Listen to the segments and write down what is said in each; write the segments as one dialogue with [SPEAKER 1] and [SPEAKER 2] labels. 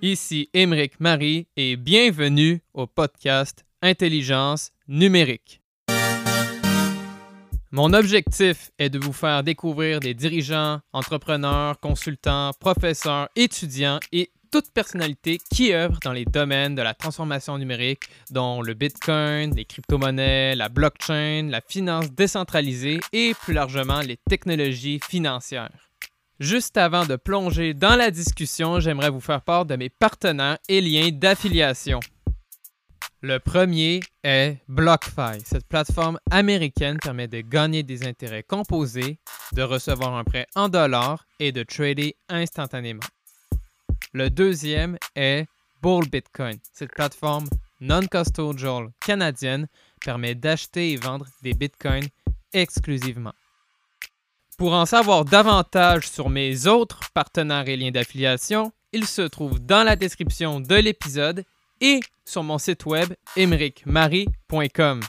[SPEAKER 1] Ici Émeric Marie et bienvenue au podcast Intelligence numérique. Mon objectif est de vous faire découvrir des dirigeants, entrepreneurs, consultants, professeurs, étudiants et toute personnalité qui œuvre dans les domaines de la transformation numérique, dont le Bitcoin, les crypto-monnaies, la blockchain, la finance décentralisée et plus largement les technologies financières. Juste avant de plonger dans la discussion, j'aimerais vous faire part de mes partenaires et liens d'affiliation. Le premier est BlockFi. Cette plateforme américaine permet de gagner des intérêts composés, de recevoir un prêt en dollars et de trader instantanément. Le deuxième est Bull Bitcoin. Cette plateforme non-custodial canadienne permet d'acheter et vendre des bitcoins exclusivement. Pour en savoir davantage sur mes autres partenaires et liens d'affiliation, ils se trouvent dans la description de l'épisode et sur mon site web emericmarie.com.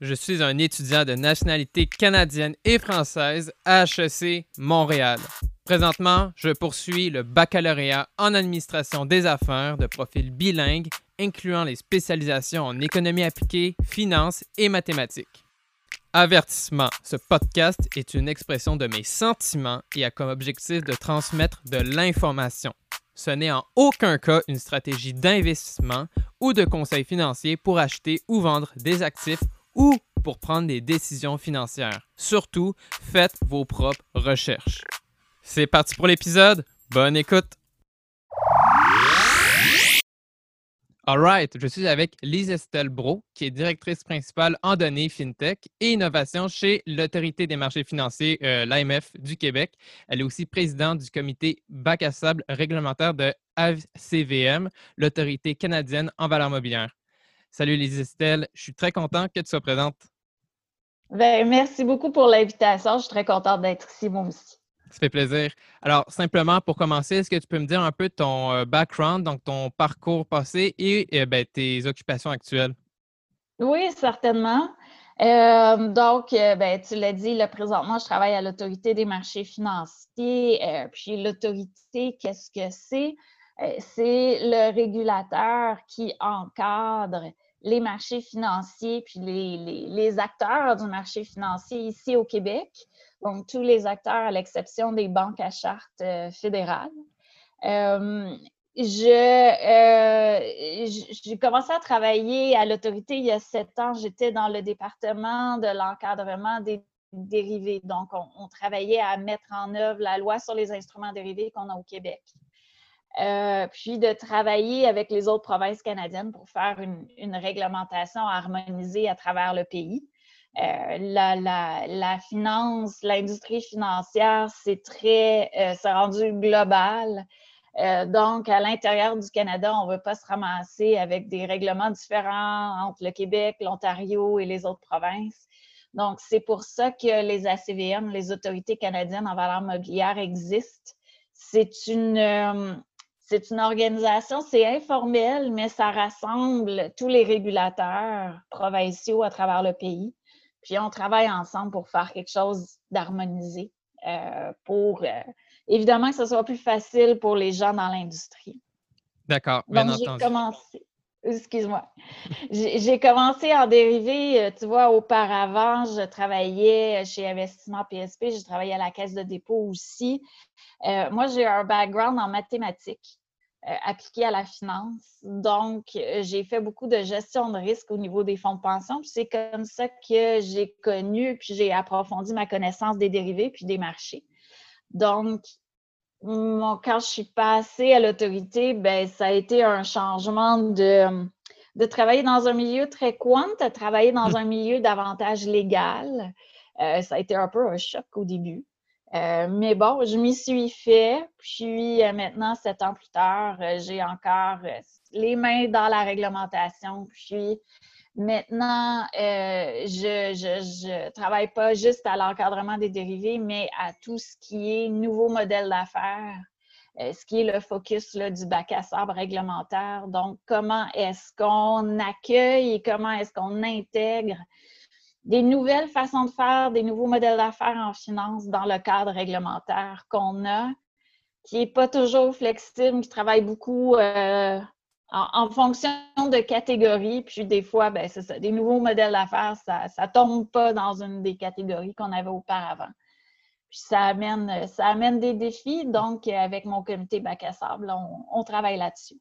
[SPEAKER 1] Je suis un étudiant de nationalité canadienne et française à HEC Montréal. Présentement, je poursuis le baccalauréat en administration des affaires de profil bilingue, incluant les spécialisations en économie appliquée, finance et mathématiques. Avertissement, ce podcast est une expression de mes sentiments et a comme objectif de transmettre de l'information. Ce n'est en aucun cas une stratégie d'investissement ou de conseil financier pour acheter ou vendre des actifs ou pour prendre des décisions financières. Surtout, faites vos propres recherches. C'est parti pour l'épisode. Bonne écoute. Alright, je suis avec Lise Estelle Bro, qui est directrice principale en données FinTech et innovation chez l'Autorité des marchés financiers, euh, l'AMF du Québec. Elle est aussi présidente du comité bac à sable réglementaire de ACVM, l'Autorité canadienne en valeur mobilière. Salut Lise Estelle, je suis très content que tu sois présente.
[SPEAKER 2] Ben, merci beaucoup pour l'invitation. Je suis très contente d'être ici, moi aussi.
[SPEAKER 1] Ça fait plaisir. Alors, simplement pour commencer, est-ce que tu peux me dire un peu ton euh, background, donc ton parcours passé et euh, ben, tes occupations actuelles?
[SPEAKER 2] Oui, certainement. Euh, donc, ben, tu l'as dit, là, présentement, je travaille à l'autorité des marchés financiers. puis l'autorité, qu'est-ce que c'est? c'est le régulateur qui encadre les marchés financiers puis les, acteurs du marché financier ici au Québec donc tous les acteurs à l'exception des banques à charte euh, fédérales. Euh, euh, j'ai commencé à travailler à l'autorité il y a sept ans. J'étais dans le département de l'encadrement des dérivés. Donc, on, travaillait à mettre en œuvre la loi sur les instruments dérivés qu'on a au Québec. puis de travailler avec les autres provinces canadiennes pour faire une réglementation harmonisée à travers le pays. Euh, la, finance, l'industrie financière, c'est très, euh, c'est rendu global. Euh, donc, à l'intérieur du Canada, on ne veut pas se ramasser avec des règlements différents entre le Québec, l'Ontario et les autres provinces. Donc, c'est pour ça que les ACVM, les autorités canadiennes en valeur mobilière, existent. C'est une, c'est une organisation, c'est informel, mais ça rassemble tous les régulateurs provinciaux à travers le pays. Puis on travaille ensemble pour faire quelque chose d'harmonisé, euh, pour euh, évidemment que ce soit plus facile pour les gens dans l'industrie.
[SPEAKER 1] D'accord, bien
[SPEAKER 2] Donc, j'ai commencé. Excuse-moi. J'ai commencé en dérivé, euh, tu vois, auparavant, je travaillais chez Investissement PSP, je travaillais à la caisse de dépôt aussi. moi, j'ai un background en mathématiques. Euh, appliqué à la finance. Donc, euh, j'ai fait beaucoup de gestion de risque au niveau des fonds de pension. c'est comme ça que j'ai connu, puis j'ai approfondi ma connaissance des dérivés puis des marchés. Donc, quand je suis passée à l'autorité, ben, ça a été un changement de, de travailler dans un milieu très quant à travailler dans mmh. un milieu davantage légal. Euh, ça a été un peu un choc au début. Euh, mais bon, je m'y suis fait. Puis euh, maintenant, sept ans plus tard, euh, j'ai encore les mains dans la réglementation. Puis maintenant, je ne travaille pas juste à l'encadrement des dérivés, mais à tout ce qui est nouveau modèle d'affaires, ce qui est le focus du bac à sable réglementaire. Donc, comment est-ce qu'on accueille et comment est-ce qu'on intègre des nouvelles façons de faire, des nouveaux modèles d'affaires en finance dans le cadre réglementaire qu'on a, qui n'est pas toujours flexible, qui travaille beaucoup euh, en, fonction de catégories. Puis des fois, ben, c'est ça, des nouveaux modèles d'affaires, ça ne tombe pas dans une des catégories qu'on avait auparavant. Puis ça amène, ça amène des défis. Donc, avec mon comité bac à sable, on travaille là-dessus.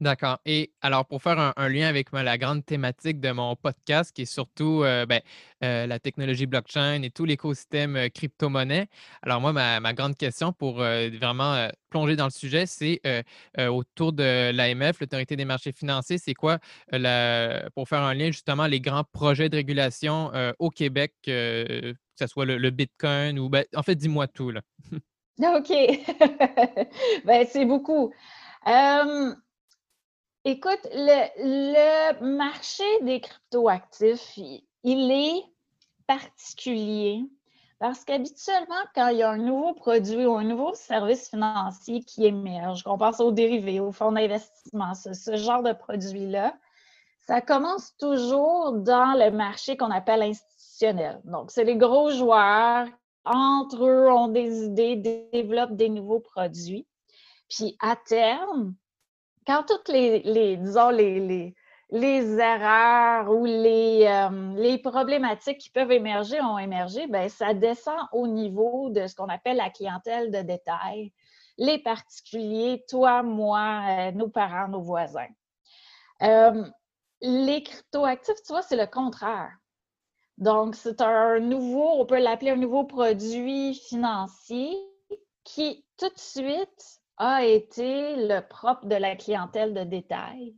[SPEAKER 1] D'accord. Et alors, pour faire un, lien avec la grande thématique de mon podcast, qui est surtout euh, ben, euh, la technologie blockchain et tout l'écosystème euh, crypto-monnaie, alors moi, ma, grande question pour vraiment plonger dans le sujet, c'est autour de l'AMF, l'Autorité des marchés financiers, c'est quoi, pour faire un lien justement, les grands projets de régulation au Québec, que ce soit le, Bitcoin ou, ben, en fait, dis-moi tout. Là.
[SPEAKER 2] OK. ben, c'est beaucoup. Écoute, le, marché des cryptoactifs, il, est particulier parce qu'habituellement, quand il y a un nouveau produit ou un nouveau service financier qui émerge, qu'on pense aux dérivés, aux fonds d'investissement, ce, genre de produit-là, ça commence toujours dans le marché qu'on appelle institutionnel. Donc, c'est les gros joueurs, entre eux, ont des idées, développent des nouveaux produits. Puis à terme, quand toutes les, disons, les, les, erreurs ou les, euh, les, problématiques qui peuvent émerger ont émergé, bien, ça descend au niveau de ce qu'on appelle la clientèle de détail, les particuliers, toi, moi, euh, nos parents, nos voisins. Euh, les cryptoactifs, tu vois, c'est le contraire. Donc, c'est un nouveau, on peut l'appeler un nouveau produit financier qui, tout de suite, a été le propre de la clientèle de détail.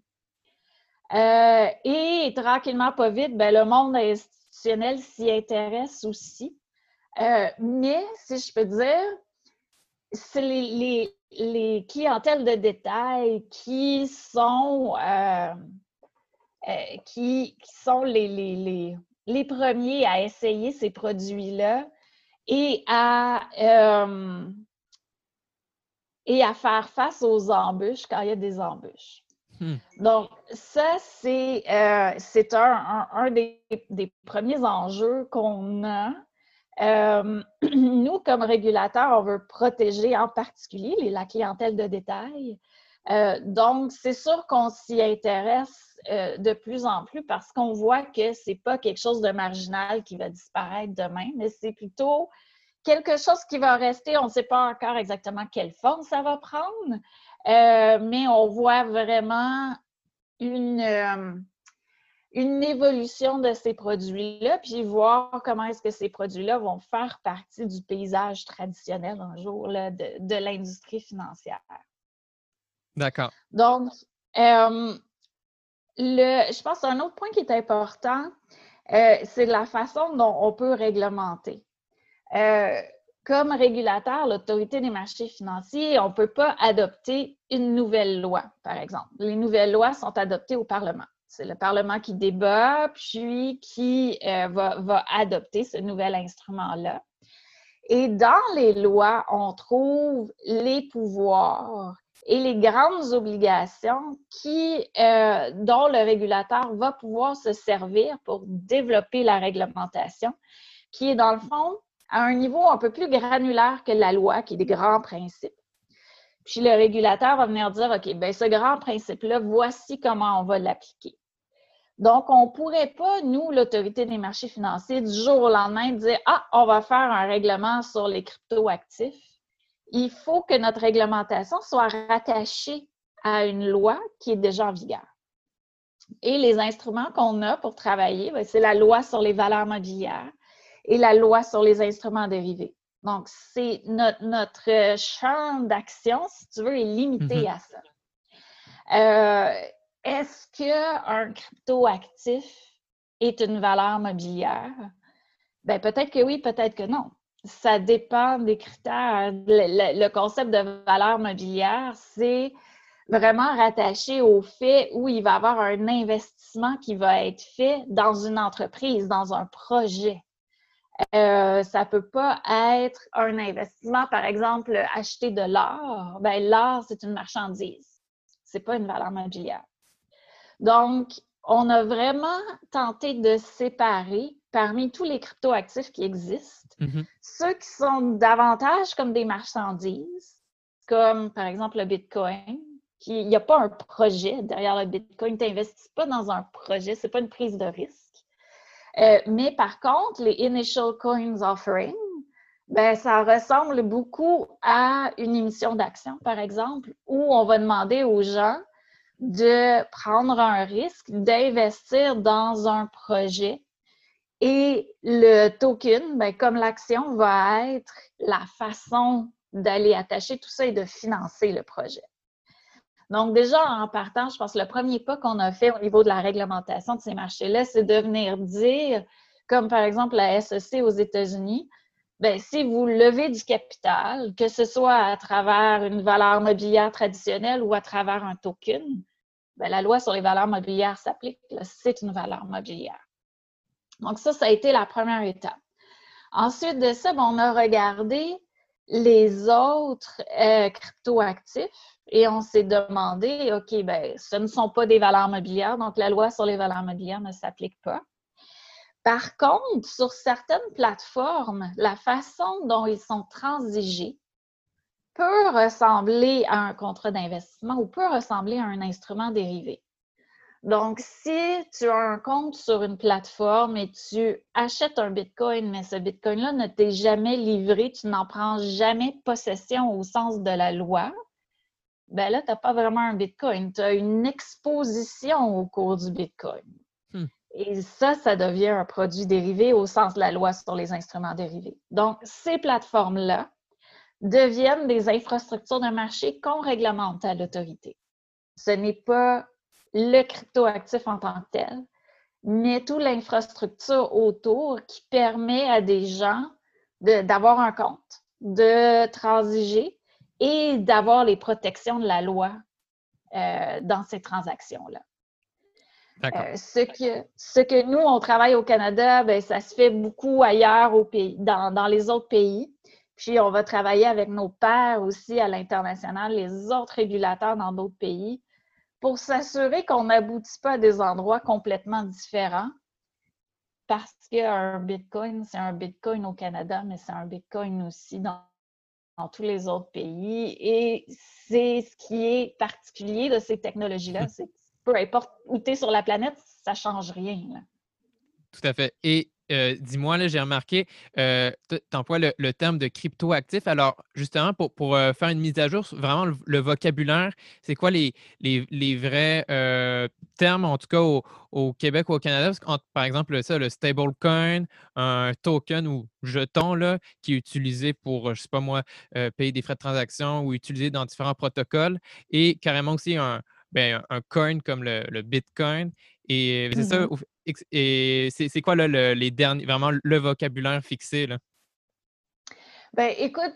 [SPEAKER 2] Euh, et tranquillement, pas vite, ben, le monde institutionnel s'y intéresse aussi. Euh, mais, si je peux dire, c'est les, les, clientèles de détail qui sont, euh, les, les, premiers à essayer ces produits-là et à et à faire face aux embûches quand il y a des embûches. Hmm. Donc, ça, c'est euh, un, des, premiers enjeux qu'on a. Euh, nous, comme régulateurs, on veut protéger en particulier la clientèle de détail. Euh, donc, c'est sûr qu'on s'y intéresse de plus en plus parce qu'on voit que ce n'est pas quelque chose de marginal qui va disparaître demain, mais c'est plutôt quelque chose qui va rester, on ne sait pas encore exactement quelle forme ça va prendre, euh, mais on voit vraiment une, euh, une évolution de ces produits-là, puis voir comment est-ce que ces produits-là vont faire partie du paysage traditionnel un jour de, l'industrie financière.
[SPEAKER 1] D'accord.
[SPEAKER 2] Donc, euh, le, je pense qu'un autre point qui est important, c'est la façon dont on peut réglementer. Euh, comme régulateur, l'autorité des marchés financiers, on ne peut pas adopter une nouvelle loi, par exemple. Les nouvelles lois sont adoptées au Parlement. C'est le Parlement qui débat, puis qui euh, va, adopter ce nouvel instrument-là. Et dans les lois, on trouve les pouvoirs et les grandes obligations qui, euh, dont le régulateur va pouvoir se servir pour développer la réglementation, qui est dans le fond à un niveau un peu plus granulaire que la loi, qui est des grands principes. Puis le régulateur va venir dire, OK, bien, ce grand principe-là, voici comment on va l'appliquer. Donc, on ne pourrait pas, nous, l'autorité des marchés financiers, du jour au lendemain, dire, ah, on va faire un règlement sur les crypto-actifs. Il faut que notre réglementation soit rattachée à une loi qui est déjà en vigueur. Et les instruments qu'on a pour travailler, ben, c'est la loi sur les valeurs mobilières, et la loi sur les instruments dérivés. Donc, c'est notre, champ d'action, si tu veux, est limité mm-hmm. à ça. Euh, est-ce qu'un crypto-actif est une valeur mobilière? Bien, peut-être que oui, peut-être que non. Ça dépend des critères. Le, concept de valeur mobilière, c'est vraiment rattaché au fait où il va y avoir un investissement qui va être fait dans une entreprise, dans un projet. Euh, ça ne peut pas être un investissement, par exemple, acheter de l'or. Ben, l'or, c'est une marchandise. Ce n'est pas une valeur mobilière. Donc, on a vraiment tenté de séparer parmi tous les cryptoactifs qui existent, mm-hmm. ceux qui sont davantage comme des marchandises comme par exemple le Bitcoin, il n'y a pas un projet derrière le Bitcoin. Tu n'investis pas dans un projet, ce n'est pas une prise de risque. Euh, mais par contre, les Initial Coins Offering, ben, ça ressemble beaucoup à une émission d'action, par exemple, où on va demander aux gens de prendre un risque, d'investir dans un projet. Et le token, ben, comme l'action, va être la façon d'aller attacher tout ça et de financer le projet. Donc, déjà, en partant, je pense que le premier pas qu'on a fait au niveau de la réglementation de ces marchés-là, c'est de venir dire, comme par exemple la SEC aux États-Unis, ben, si vous levez du capital, que ce soit à travers une valeur mobilière traditionnelle ou à travers un token, ben, la loi sur les valeurs mobilières s'applique. C'est une valeur mobilière. Donc, ça, ça a été la première étape. Ensuite de ça, ben, on a regardé les autres euh, cryptoactifs et on s'est demandé, OK, ben, ce ne sont pas des valeurs mobilières, donc la loi sur les valeurs mobilières ne s'applique pas. Par contre, sur certaines plateformes, la façon dont ils sont transigés peut ressembler à un contrat d'investissement ou peut ressembler à un instrument dérivé. Donc, si tu as un compte sur une plateforme et tu achètes un Bitcoin, mais ce Bitcoin-là ne t'est jamais livré, tu n'en prends jamais possession au sens de la loi, ben là, tu n'as pas vraiment un Bitcoin. Tu as une exposition au cours du Bitcoin. Hmm. Et ça, ça devient un produit dérivé au sens de la loi sur les instruments dérivés. Donc, ces plateformes-là deviennent des infrastructures de marché qu'on réglemente à l'autorité. Ce n'est pas le cryptoactif en tant que tel, mais toute l'infrastructure autour qui permet à des gens d'avoir un compte, de transiger et d'avoir les protections de la loi euh, dans ces transactions-là. Euh, ce, que, ce que nous, on travaille au Canada, bien, ça se fait beaucoup ailleurs au pays, dans, dans, les autres pays. Puis on va travailler avec nos pairs aussi à l'international, les autres régulateurs dans d'autres pays, pour s'assurer qu'on n'aboutit pas à des endroits complètement différents. Parce qu'un Bitcoin, c'est un Bitcoin au Canada, mais c'est un Bitcoin aussi dans dans tous les autres pays. Et c'est ce qui est particulier de ces technologies-là, c'est peu importe où tu es sur la planète, ça ne change rien.
[SPEAKER 1] Tout à fait. Et euh, dis-moi, j'ai remarqué, euh, tu emploies le, terme de cryptoactif. Alors, justement, pour, euh, faire une mise à jour, vraiment le, vocabulaire, c'est quoi les, les, vrais termes, en tout cas au, Québec ou au Canada? Parce par exemple, ça, le stablecoin, un token ou jeton là, qui est utilisé pour, je ne sais pas moi, payer des frais de transaction ou utilisé dans différents protocoles, et carrément aussi un, ben, un coin comme le Bitcoin. Et c'est ça, mmh et c'est quoi là, les derniers, vraiment le vocabulaire fixé? Là?
[SPEAKER 2] Ben, écoute,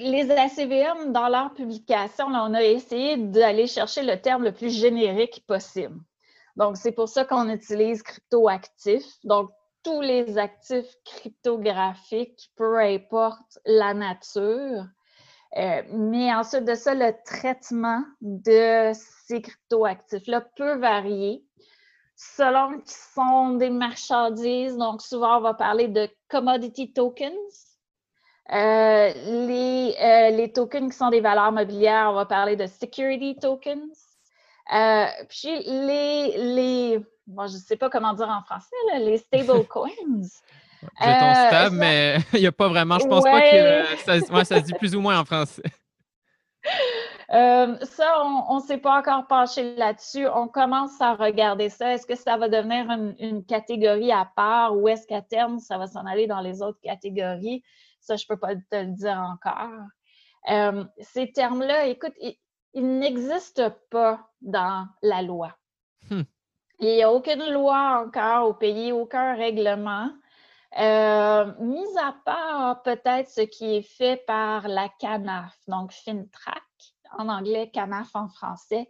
[SPEAKER 2] les ACVM, dans leur publication, on a essayé d'aller chercher le terme le plus générique possible. Donc, c'est pour ça qu'on utilise cryptoactif. Donc, tous les actifs cryptographiques, peu importe la nature. Euh, mais ensuite de ça, le traitement de ces cryptoactifs-là peut varier selon qui sont des marchandises. Donc, souvent, on va parler de commodity tokens. Euh, les, euh, les, tokens qui sont des valeurs mobilières, on va parler de security tokens. Euh, puis les, les je ne sais pas comment dire en français, les stable coins.
[SPEAKER 1] Jetons stable, mais il n'y a pas vraiment, je pense pas que ça, ça se dit plus ou moins en français.
[SPEAKER 2] Euh, ça, on ne s'est pas encore penché là-dessus. On commence à regarder ça. Est-ce que ça va devenir une, catégorie à part ou est-ce qu'à terme, ça va s'en aller dans les autres catégories? Ça, je ne peux pas te le dire encore. Euh, ces termes-là, écoute, ils, n'existent pas dans la loi. Hmm. Il n'y a aucune loi encore au pays, aucun règlement. Euh, mis à part peut-être ce qui est fait par la CANAF, donc FinTrack, en anglais, CANAF en français,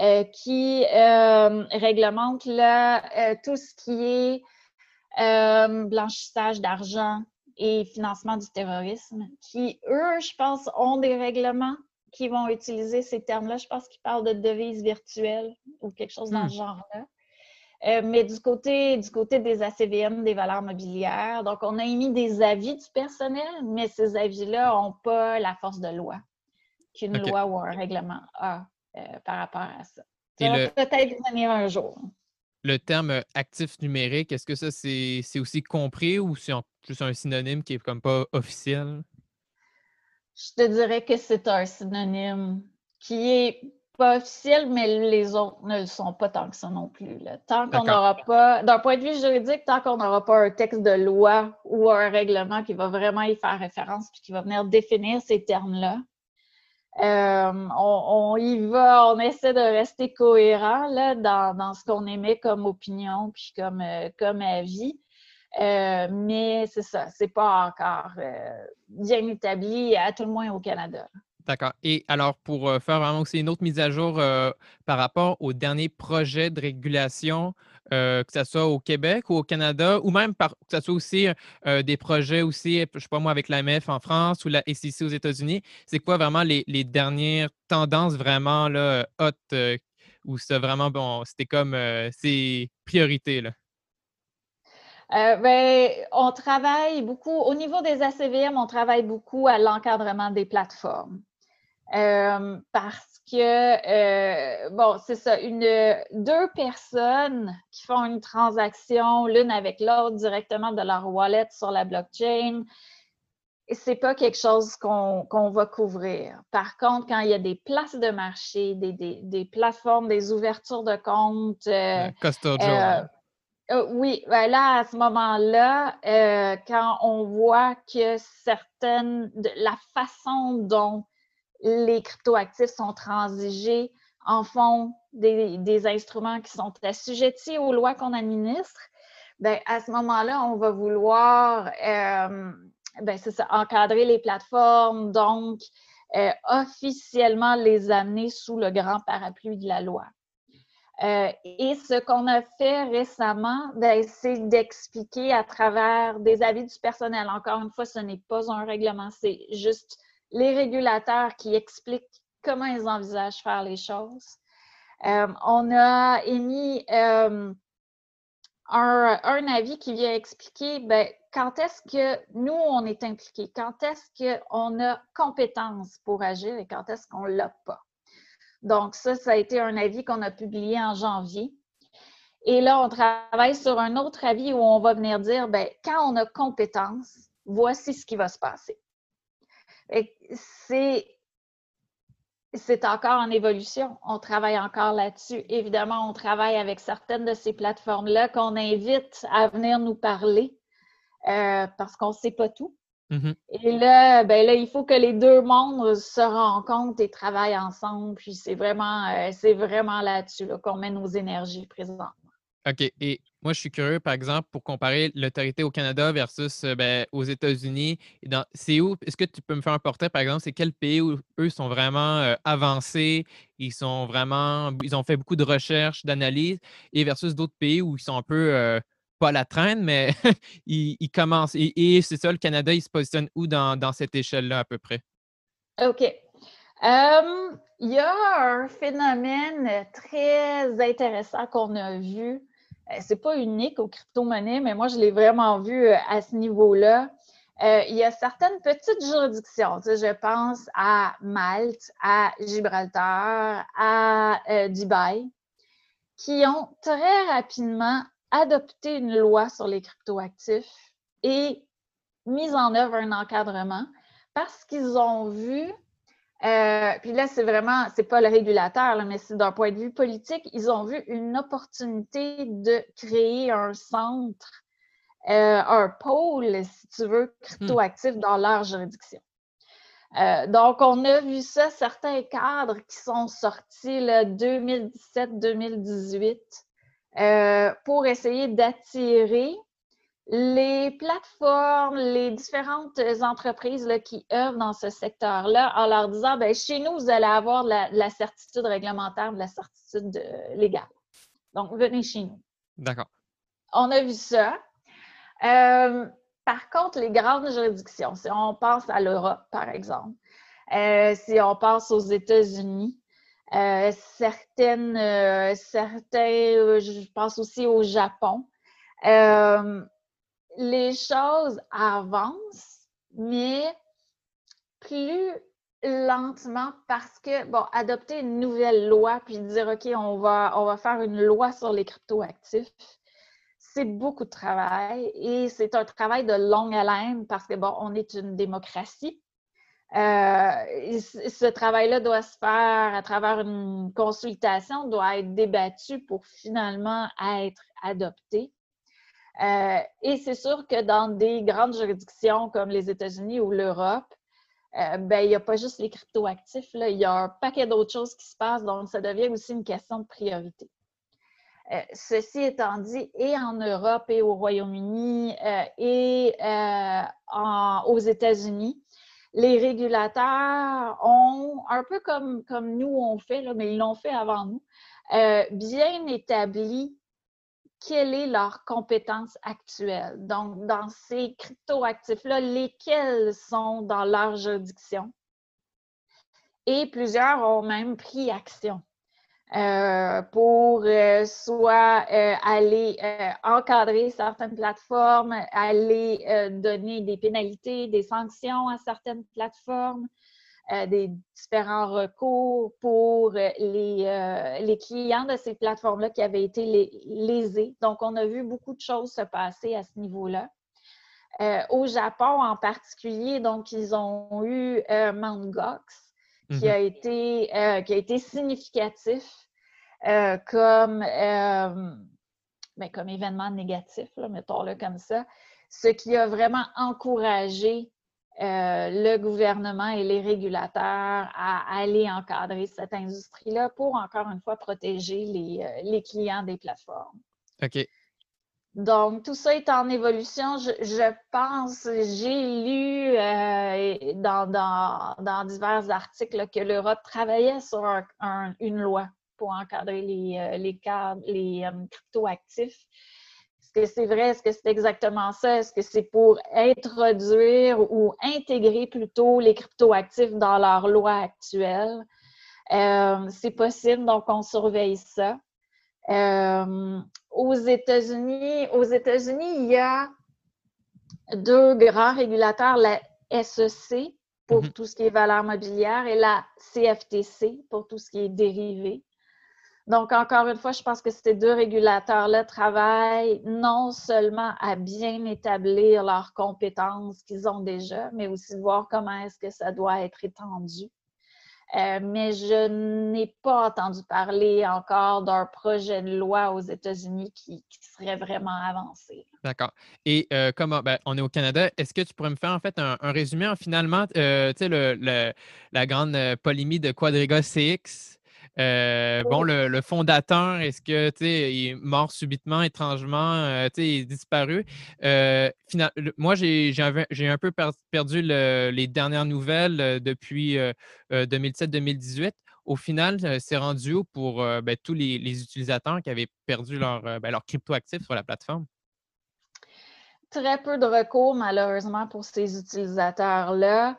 [SPEAKER 2] euh, qui euh, réglemente euh, tout ce qui est blanchissage d'argent et financement du terrorisme, qui, eux, je pense, ont des règlements qui vont utiliser ces termes-là. Je pense qu'ils parlent de devises virtuelles ou quelque chose dans ce hmm. genre-là. mais du côté, du côté des ACVM, des valeurs mobilières, donc on a émis des avis du personnel, mais ces avis-là n'ont pas la force de loi qu'une loi ou un règlement a par rapport à ça. Ça va peut-être venir un jour.
[SPEAKER 1] Le terme actif numérique, est-ce que ça, c'est aussi compris ou c'est juste un synonyme qui est comme pas officiel?
[SPEAKER 2] Je te dirais que c'est un synonyme qui est pas officiel, mais les autres ne le sont pas tant que ça non plus. Tant qu'on n'aura pas, d'un point de vue juridique, tant qu'on n'aura pas un texte de loi ou un règlement qui va vraiment y faire référence puis qui va venir définir ces termes-là, euh, on, y va, on essaie de rester cohérent dans, ce qu'on émet comme opinion puis comme, euh, avis. Euh, mais c'est ça, c'est pas encore bien établi, à tout le moins au Canada.
[SPEAKER 1] D'accord. Et alors, pour faire vraiment aussi une autre mise à jour par rapport au dernier projet de régulation, que ce soit au Québec ou au Canada, ou même que ce soit aussi des projets aussi, je sais pas moi, avec l'AMF en France ou la SEC aux États-Unis, c'est quoi vraiment les, dernières tendances vraiment là, hot, ou c'est vraiment, bon, c'était comme, ces priorités, là?
[SPEAKER 2] ben, on travaille beaucoup, au niveau des ACVM, on travaille beaucoup à l'encadrement des plateformes. Euh, parce que, euh, bon, c'est ça, une, deux personnes qui font une transaction l'une avec l'autre directement de leur wallet sur la blockchain, c'est pas quelque chose qu'on va couvrir. Par contre, quand il y a des places de marché, des, des, des plateformes, des ouvertures de comptes. Euh, euh oui, ben là, à ce moment-là, quand on voit que certaines, de, la façon dont les cryptoactifs sont transigés en fond des, instruments qui sont assujettis aux lois qu'on administre, bien, à ce moment-là, on va vouloir euh, ben, encadrer les plateformes, donc euh, officiellement les amener sous le grand parapluie de la loi. Euh, et ce qu'on a fait récemment, ben, c'est d'expliquer à travers des avis du personnel. Encore une fois, ce n'est pas un règlement, c'est juste les régulateurs qui expliquent comment ils envisagent faire les choses. Euh, on a émis euh, un, avis qui vient expliquer ben, quand est-ce que nous, on est impliqués, quand est-ce qu'on a compétence pour agir et quand est-ce qu'on ne l'a pas? Donc, ça, ça a été un avis qu'on a publié en janvier. Et là, on travaille sur un autre avis où on va venir dire, ben, quand on a compétence, voici ce qui va se passer c'est c'est encore en évolution. On travaille encore là-dessus. Évidemment, on travaille avec certaines de ces plateformes-là qu'on invite à venir nous parler euh, parce qu'on ne sait pas tout. Mm-hmm. Et là, ben là, il faut que les deux mondes se rencontrent et travaillent ensemble. Puis c'est vraiment, euh, c'est vraiment là-dessus qu'on met nos énergies présentement.
[SPEAKER 1] OK. Et moi, je suis curieux, par exemple, pour comparer l'autorité au Canada versus euh, ben, aux États-Unis. C'est où? Est-ce que tu peux me faire un portrait, par exemple? C'est quel pays où eux sont vraiment euh, avancés? Ils sont vraiment. Ils ont fait beaucoup de recherches, d'analyses, et versus d'autres pays où ils sont un peu. Euh, pas la traîne, mais ils, commencent. Et, c'est ça, le Canada, il se positionne où dans, dans cette échelle-là, à peu près?
[SPEAKER 2] OK. il y a un phénomène très intéressant qu'on a vu c'est pas unique aux crypto-monnaies, mais moi, je l'ai vraiment vu euh, à ce niveau-là. Euh, il y a certaines petites juridictions, je pense à Malte, à Gibraltar, à Dubaï, qui ont très rapidement adopté une loi sur les cryptoactifs et mis en œuvre un encadrement parce qu'ils ont vu euh, puis là, c'est vraiment, c'est pas le régulateur, mais c'est d'un point de vue politique, ils ont vu une opportunité de créer un centre, euh, un pôle, si tu veux, cryptoactif dans leur juridiction. Euh, donc, on a vu ça, certains cadres qui sont sortis 2017-2018 pour essayer d'attirer les plateformes, les différentes entreprises qui œuvrent dans ce secteur-là en leur disant ben, chez nous, vous allez avoir la, certitude réglementaire, de la certitude euh, légale. Donc, venez chez nous.
[SPEAKER 1] D'accord.
[SPEAKER 2] On a vu ça. Euh, par contre, les grandes juridictions, si on pense à l'Europe, par exemple, euh, si on pense aux États-Unis, certaines, certains, je pense aussi au Japon, les choses avancent, mais plus lentement parce que, bon, adopter une nouvelle loi puis dire, OK, on va, on va faire une loi sur les cryptoactifs, c'est beaucoup de travail et c'est un travail de longue haleine parce que, bon, on est une démocratie. Euh, ce travail-là doit se faire à travers une consultation, doit être débattu pour finalement être adopté. Euh, et c'est sûr que dans des grandes juridictions comme les États-Unis ou l'Europe, euh, ben, il n'y a pas juste les cryptoactifs, il y a un paquet d'autres choses qui se passent, donc ça devient aussi une question de priorité. Euh, ceci étant dit, et en Europe et au Royaume-Uni et aux États-Unis, les régulateurs ont, un peu comme, nous on fait, mais ils l'ont fait avant nous, bien établi quelle est leur compétence actuelle? Donc, dans ces cryptoactifs-là, lesquels sont dans leur juridiction? Et plusieurs ont même pris action euh, pour euh, soit euh, aller encadrer certaines plateformes, aller donner des pénalités, des sanctions à certaines plateformes, des différents recours pour euh, les, euh, les clients de ces plateformes-là qui avaient été lésés. Donc, on a vu beaucoup de choses se passer à ce niveau-là. au Japon en particulier, donc, ils ont eu Mt. Gox, qui, mm-hmm. a été, qui a été significatif comme, ben, comme événement négatif, mettons-le comme ça, ce qui a vraiment encouragé euh, le gouvernement et les régulateurs à aller encadrer cette industrie-là pour, encore une fois, protéger les, euh, clients des plateformes.
[SPEAKER 1] OK.
[SPEAKER 2] Donc, tout ça est en évolution. Je, pense, j'ai lu euh, dans, divers articles que l'Europe travaillait sur une loi pour encadrer les, les, les cryptoactifs. Est-ce que c'est vrai? Est-ce que c'est exactement ça? Est-ce que c'est pour introduire ou intégrer plutôt les cryptoactifs dans leur loi actuelle? Euh, c'est possible, donc on surveille ça. Euh, aux États-Unis, aux États-Unis, il y a deux grands régulateurs, la SEC pour mm-hmm. tout ce qui est valeur mobilière et la CFTC pour tout ce qui est dérivé. Donc, encore une fois, je pense que ces deux régulateurs-là travaillent non seulement à bien établir leurs compétences qu'ils ont déjà, mais aussi voir comment est-ce que ça doit être étendu. Euh, mais je n'ai pas entendu parler encore d'un projet de loi aux États-Unis qui, serait vraiment avancé.
[SPEAKER 1] D'accord. Et euh, comment ben, on est au Canada, est-ce que tu pourrais me faire en fait un, résumé en finalement, euh, tu sais, la grande polémie de Quadriga CX? Euh, bon, le, fondateur, est-ce que il est mort subitement, étrangement, euh, il est disparu. Euh, moi, j'ai un peu perdu les dernières nouvelles depuis 2017-2018. Au final, c'est rendu où pour ben, tous les, utilisateurs qui avaient perdu leur, ben, leur cryptoactifs sur la plateforme?
[SPEAKER 2] Très peu de recours, malheureusement, pour ces utilisateurs-là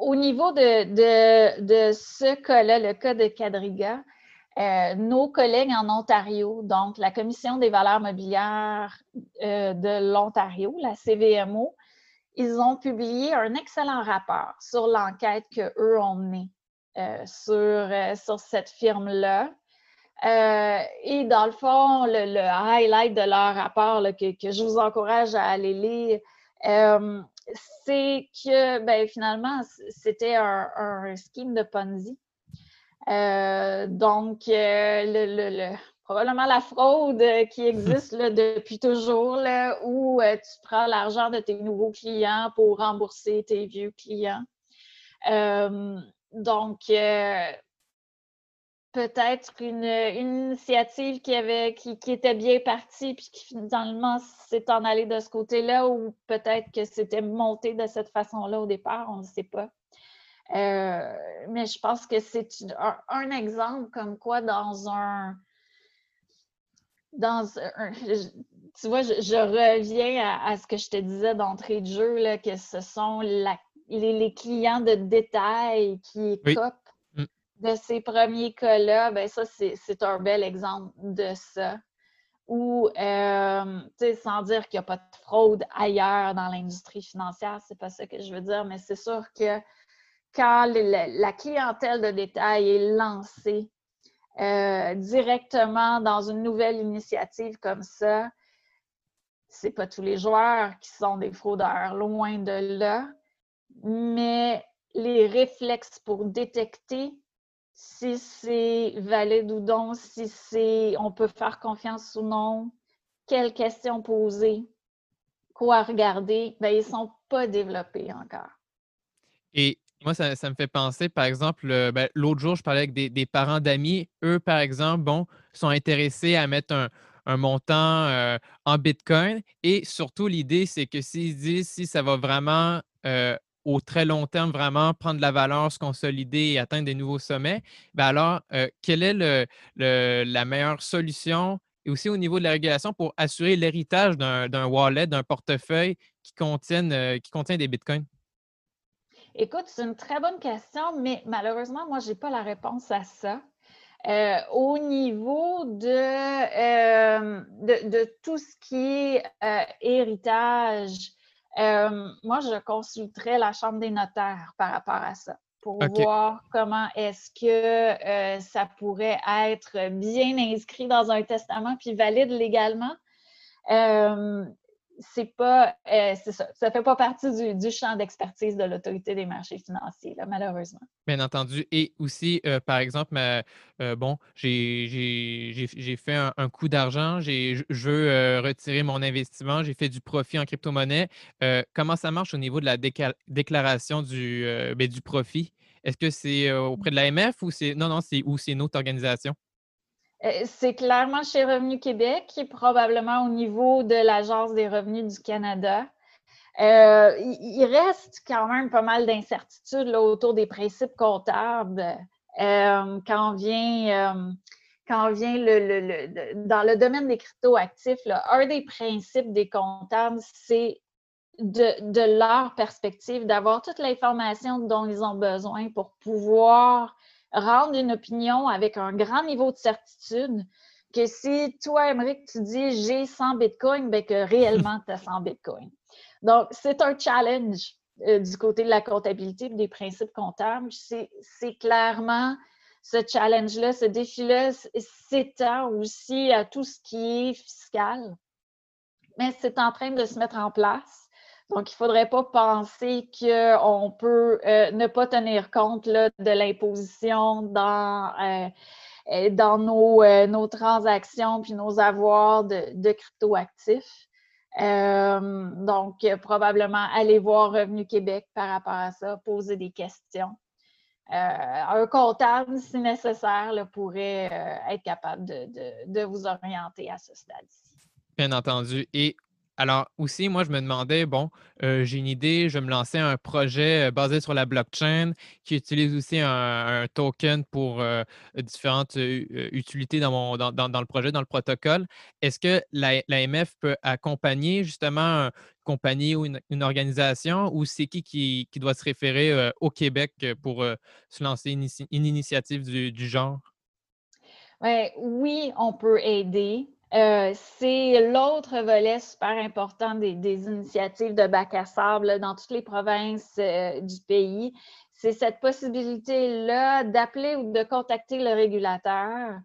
[SPEAKER 2] au niveau de, ce cas-là, le cas de Quadriga, euh, nos collègues en Ontario, donc la Commission des valeurs mobilières euh, de l'Ontario, la CVMO, ils ont publié un excellent rapport sur l'enquête qu'eux ont menée euh, sur, cette firme-là. et dans le fond, le, highlight de leur rapport que, je vous encourage à aller lire, c'est que ben, finalement, c'était un, scheme de Ponzi. Euh, donc, euh, le, probablement la fraude qui existe depuis toujours, là, où euh, tu prends l'argent de tes nouveaux clients pour rembourser tes vieux clients. donc, peut-être une, initiative qui, avait, qui, était bien partie, puis qui finalement s'est en allé de ce côté-là, ou peut-être que c'était monté de cette façon-là au départ, on ne sait pas. Euh, mais je pense que c'est un, exemple comme quoi dans un. Dans tu vois, je, reviens à, ce que je te disais d'entrée de jeu, là, que ce sont les, clients de détail qui copent de ces premiers cas-là, ben ça, c'est un bel exemple de ça. Ou, euh, sans dire qu'il n'y a pas de fraude ailleurs dans l'industrie financière, c'est pas ça que je veux dire, mais c'est sûr que quand la clientèle de détail est lancée euh, directement dans une nouvelle initiative comme ça, c'est pas tous les joueurs qui sont des fraudeurs, loin de là, mais les réflexes pour détecter si c'est valide ou non, si c'est on peut faire confiance ou non, quelles questions poser, quoi regarder, ben, ils ne sont pas développés encore.
[SPEAKER 1] Et moi, ça, me fait penser, par exemple, ben, l'autre jour, je parlais avec des, parents d'amis. Eux, par exemple, bon, sont intéressés à mettre un, montant euh, en Bitcoin. Et surtout, l'idée, c'est que s'ils disent si ça va vraiment euh, au très long terme, vraiment prendre de la valeur, se consolider et atteindre des nouveaux sommets, ben alors, euh, quelle est la meilleure solution? Et aussi au niveau de la régulation pour assurer l'héritage d'un wallet, d'un portefeuille qui, contienne, qui contient des bitcoins?
[SPEAKER 2] Écoute, c'est une très bonne question, mais malheureusement, moi, je n'ai pas la réponse à ça. Euh, au niveau de, euh, tout ce qui est euh, moi, je consulterais la Chambre des notaires par rapport à ça pour voir comment est-ce que ça pourrait être bien inscrit dans un testament puis valide légalement c'est pas, euh, ça, ne fait pas partie du, champ d'expertise de l'autorité des marchés financiers, malheureusement.
[SPEAKER 1] Bien entendu. Et aussi, euh, par exemple, euh, bon, j'ai fait un, coup d'argent, je veux retirer mon investissement, j'ai fait du profit en crypto-monnaie. comment ça marche au niveau de la déclaration du, ben, du profit? Est-ce que c'est auprès de l'AMF ou c'est non, non, c'est où c'est une autre organisation?
[SPEAKER 2] Euh, c'est clairement chez Revenu Québec, et probablement au niveau de l'Agence des revenus du Canada. Euh, il reste quand même pas mal d'incertitudes autour des principes comptables euh, quand vient, quand vient le, dans le domaine des crypto-actifs. Un des principes des comptables, c'est de, leur perspective, d'avoir toute l'information dont ils ont besoin pour pouvoir rendre une opinion avec un grand niveau de certitude que si toi, Émeric, tu dis j'ai 100 bitcoins, ben que réellement tu as 100 bitcoins. Donc, c'est un challenge euh, du côté de la comptabilité et des principes comptables. C'est clairement ce challenge-là, ce défi-là s'étend aussi à tout ce qui est fiscal. Mais c'est en train de se mettre en place. Donc, il ne faudrait pas penser qu'on peut euh, ne pas tenir compte de l'imposition dans, euh, euh, dans nos, transactions puis nos avoirs de, cryptoactifs. donc, probablement aller voir Revenu Québec par rapport à ça, poser des questions. un comptable, si nécessaire, pourrait être capable de, vous orienter à ce stade-ci.
[SPEAKER 1] Bien entendu. Alors aussi, moi, je me demandais, bon, euh, j'ai une idée, je me lancer un projet euh, basé sur la blockchain qui utilise aussi un, token pour euh, différentes utilités dans, le projet, dans le protocole. Est-ce que l'AMF peut accompagner justement une compagnie ou une, organisation ou c'est qui, qui, doit se référer au Québec pour se lancer une, initiative du, du genre?
[SPEAKER 2] oui, on peut aider. Euh, c'est l'autre volet super important des, initiatives de bac à sable dans toutes les provinces euh, du pays. C'est cette possibilité-là d'appeler ou de contacter le régulateur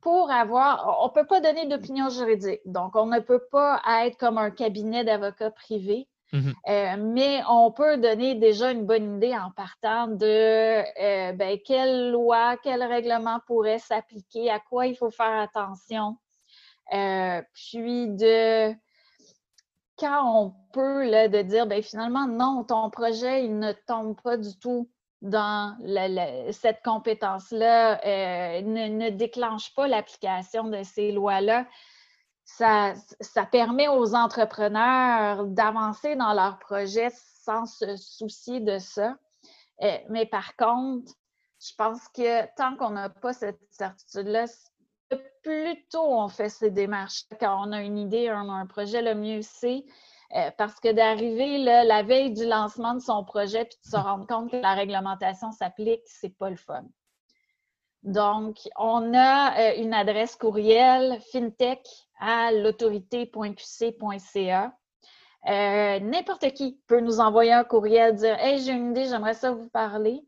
[SPEAKER 2] pour avoir, on ne peut pas donner d'opinion juridique, donc on ne peut pas être comme un cabinet d'avocats privé, mmh euh, mais on peut donner déjà une bonne idée en partant de ben, quelle loi, quel règlement pourrait s'appliquer, à quoi il faut faire attention euh, puis de quand on peut là, de dire ben, finalement non, ton projet il ne tombe pas du tout dans cette compétence-là, euh, ne, déclenche pas l'application de ces lois-là. Ça, ça, permet aux entrepreneurs d'avancer dans leur projet sans se soucier de ça. Euh, mais par contre, je pense que tant qu'on n'a pas cette certitude-là, plus tôt on fait ces démarches, quand on a une idée, on a un projet, le mieux c'est. Euh, parce que d'arriver la veille du lancement de son projet puis de se rendre compte que la réglementation s'applique, c'est pas le fun. Donc, on a euh, une adresse courriel fintech à l'autorité.qc.ca. N'importe qui peut nous envoyer un courriel, dire Hey, j'ai une idée, j'aimerais ça vous parler.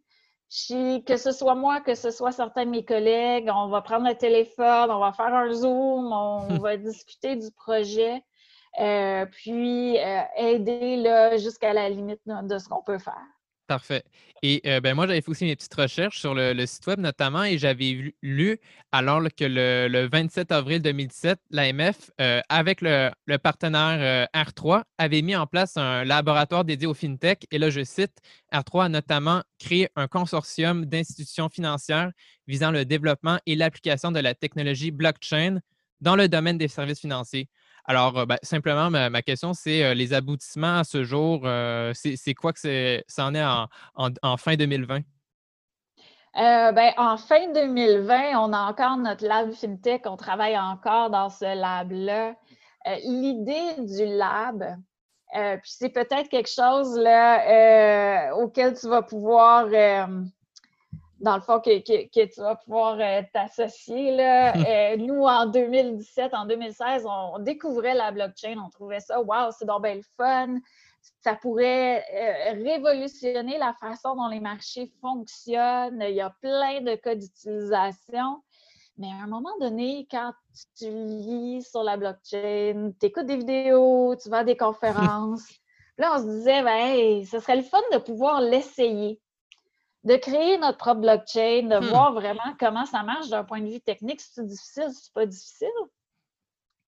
[SPEAKER 2] Que ce soit moi, que ce soit certains de mes collègues, on va prendre le téléphone, on va faire un Zoom, on va discuter du projet, puis aider jusqu'à la limite de ce qu'on peut faire.
[SPEAKER 1] Parfait. Et ben, moi, j'avais fait aussi mes petites recherches sur le, site web notamment et j'avais lu alors que le, 27 avril 2017, l'AMF, avec le, partenaire R3, avait mis en place un laboratoire dédié au FinTech. Et là, je cite, R3 a notamment créé un consortium d'institutions financières visant le développement et l'application de la technologie blockchain dans le domaine des services financiers. Alors, euh, ben, simplement, ma, question, c'est euh, les aboutissements à ce jour, euh, c'est quoi que ça en est en, fin 2020?
[SPEAKER 2] ben, en fin 2020, on a encore notre lab FinTech, on travaille encore dans ce lab-là. L'idée du lab, puis c'est peut-être quelque chose là, auquel tu vas pouvoir dans le fond, que, tu vas pouvoir euh, t'associer. Euh, nous, en 2017, en 2016, on, découvrait la blockchain. On trouvait ça, wow, c'est donc bien le fun. Ça pourrait euh, révolutionner la façon dont les marchés fonctionnent. Il y a plein de cas d'utilisation. Mais à un moment donné, quand tu lis sur la blockchain, tu écoutes des vidéos, tu vas à des conférences, là, on se disait, ben, ce serait le fun de pouvoir l'essayer de créer notre propre blockchain, de hmm. voir vraiment comment ça marche d'un point de vue technique. C'est difficile, c'est pas difficile?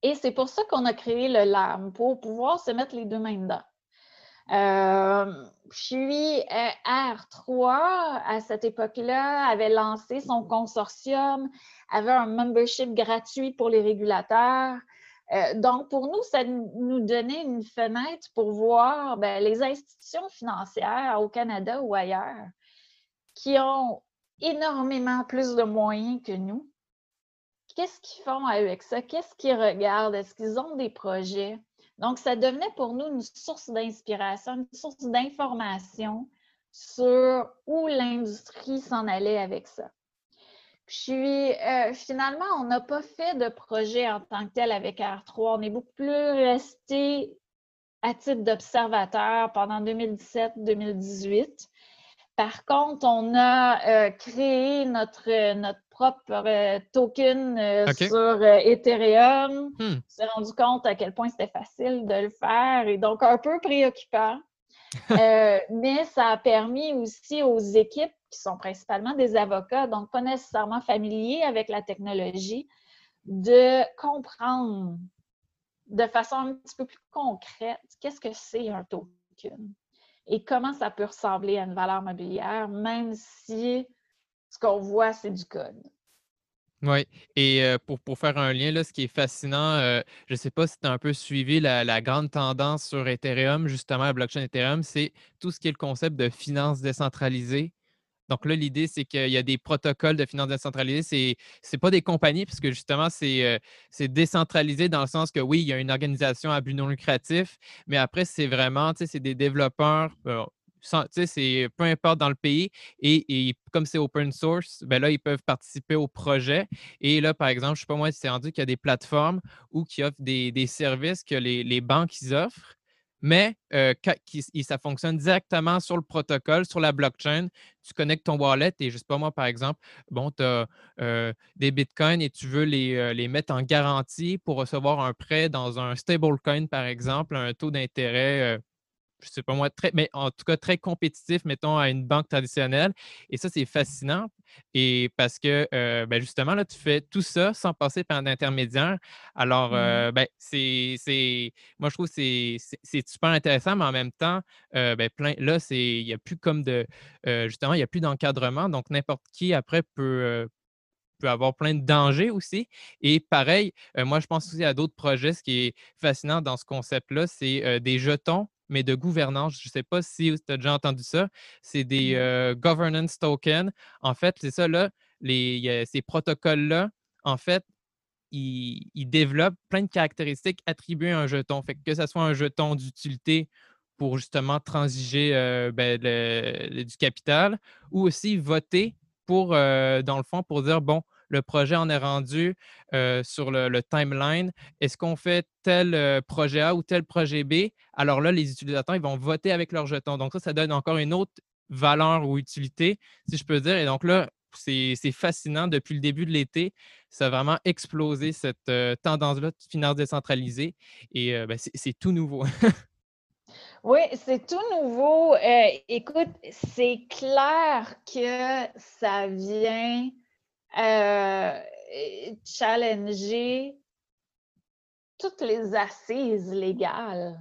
[SPEAKER 2] Et c'est pour ça qu'on a créé le LAM, pour pouvoir se mettre les deux mains dedans. Euh, puis euh, R3, à cette époque-là, avait lancé son consortium, avait un membership gratuit pour les régulateurs. Euh, donc, pour nous, ça nous donnait une fenêtre pour voir ben, les institutions financières au Canada ou ailleurs qui ont énormément plus de moyens que nous, qu'est-ce qu'ils font avec ça? Qu'est-ce qu'ils regardent? Est-ce qu'ils ont des projets? Donc, ça devenait pour nous une source d'inspiration, une source d'information sur où l'industrie s'en allait avec ça. Puis, euh, finalement, on n'a pas fait de projet en tant que tel avec R3. On est beaucoup plus resté à titre d'observateur pendant 2017-2018. Par contre, on a euh, créé notre, notre propre euh, token euh, sur Ethereum. Hmm. On s'est rendu compte à quel point c'était facile de le faire et donc un peu préoccupant. mais ça a permis aussi aux équipes qui sont principalement des avocats, donc pas nécessairement familiers avec la technologie, de comprendre de façon un petit peu plus concrète qu'est-ce que c'est un token et comment ça peut ressembler à une valeur mobilière, même si ce qu'on voit, c'est du code?
[SPEAKER 1] Oui, et euh, pour, pour, faire un lien, là, ce qui est fascinant, euh, je ne sais pas si tu as un peu suivi la, la, grande tendance sur Ethereum, justement, la blockchain Ethereum, c'est tout ce qui est le concept de finance décentralisée. Donc là, l'idée, c'est qu'il y a des protocoles de finances décentralisées. Ce n'est pas des compagnies, puisque justement, euh, c'est décentralisé dans le sens que oui, il y a une organisation à but non lucratif, mais après, c'est vraiment, c'est des développeurs. Euh, c'est peu importe dans le pays. Et, comme c'est open source, ben là, ils peuvent participer au projet. Et là, par exemple, je ne sais pas moi, c'est rendu qu'il y a des plateformes ou qui offrent des, services que les, les banques offrent mais euh, ça fonctionne directement sur le protocole, sur la blockchain. Tu connectes ton wallet et, je sais pas moi, par exemple, bon, tu as euh, des bitcoins et tu veux les, euh, les, mettre en garantie pour recevoir un prêt dans un stablecoin, par exemple, un taux d'intérêt je sais pas moi, très, mais en tout cas très compétitif, mettons, à une banque traditionnelle. Et ça, c'est fascinant. Et parce que, euh, ben, justement, là, tu fais tout ça sans passer par un intermédiaire. Alors, mmh. euh, ben, c'est, moi, je trouve que c'est, super intéressant, mais en même temps, euh, ben, plein, là, il n'y a plus comme de, justement, il n'y a plus d'encadrement. Donc, n'importe qui, après, peut, peut avoir plein de dangers aussi. Et pareil, moi, je pense aussi à d'autres projets. Ce qui est fascinant dans ce concept-là, c'est des jetons mais de gouvernance. Je ne sais pas si tu as déjà entendu ça. C'est des euh, governance tokens. En fait, c'est ça, là, les, ces protocoles-là, en fait, ils, développent plein de caractéristiques attribuées à un jeton. Fait que, ce soit un jeton d'utilité pour justement transiger euh, ben, du capital ou aussi voter pour, dans le fond, pour dire, bon, le projet en est rendu sur le, timeline. Est-ce qu'on fait tel projet A ou tel projet B? Alors là, les utilisateurs, ils vont voter avec leur jeton. Donc ça, ça donne encore une autre valeur ou utilité, si je peux dire. Et donc là, c'est fascinant. Depuis le début de l'été, ça a vraiment explosé cette tendance-là de finance décentralisée. Et ben, c'est tout nouveau.
[SPEAKER 2] Oui, c'est tout nouveau. écoute, c'est clair que ça vient euh, challenger toutes les assises légales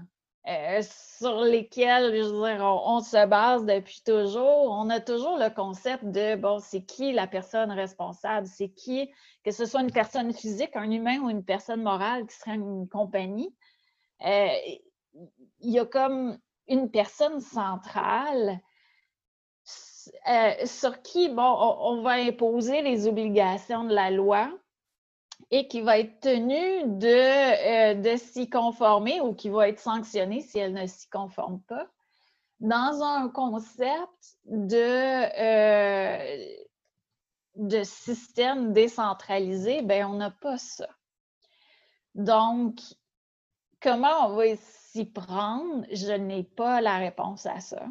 [SPEAKER 2] euh, sur lesquelles, je veux dire, on, se base depuis toujours. On a toujours le concept de, bon, c'est qui la personne responsable? C'est qui, que ce soit une personne physique, un humain ou une personne morale qui serait une compagnie. Euh, il y a comme une personne centrale euh, sur qui, bon, on, va imposer les obligations de la loi et qui va être tenu de, euh, de s'y conformer ou qui va être sanctionné si elle ne s'y conforme pas, dans un concept de, euh, de système décentralisé, ben on n'a pas ça. Donc, comment on va s'y prendre? Je n'ai pas la réponse à ça.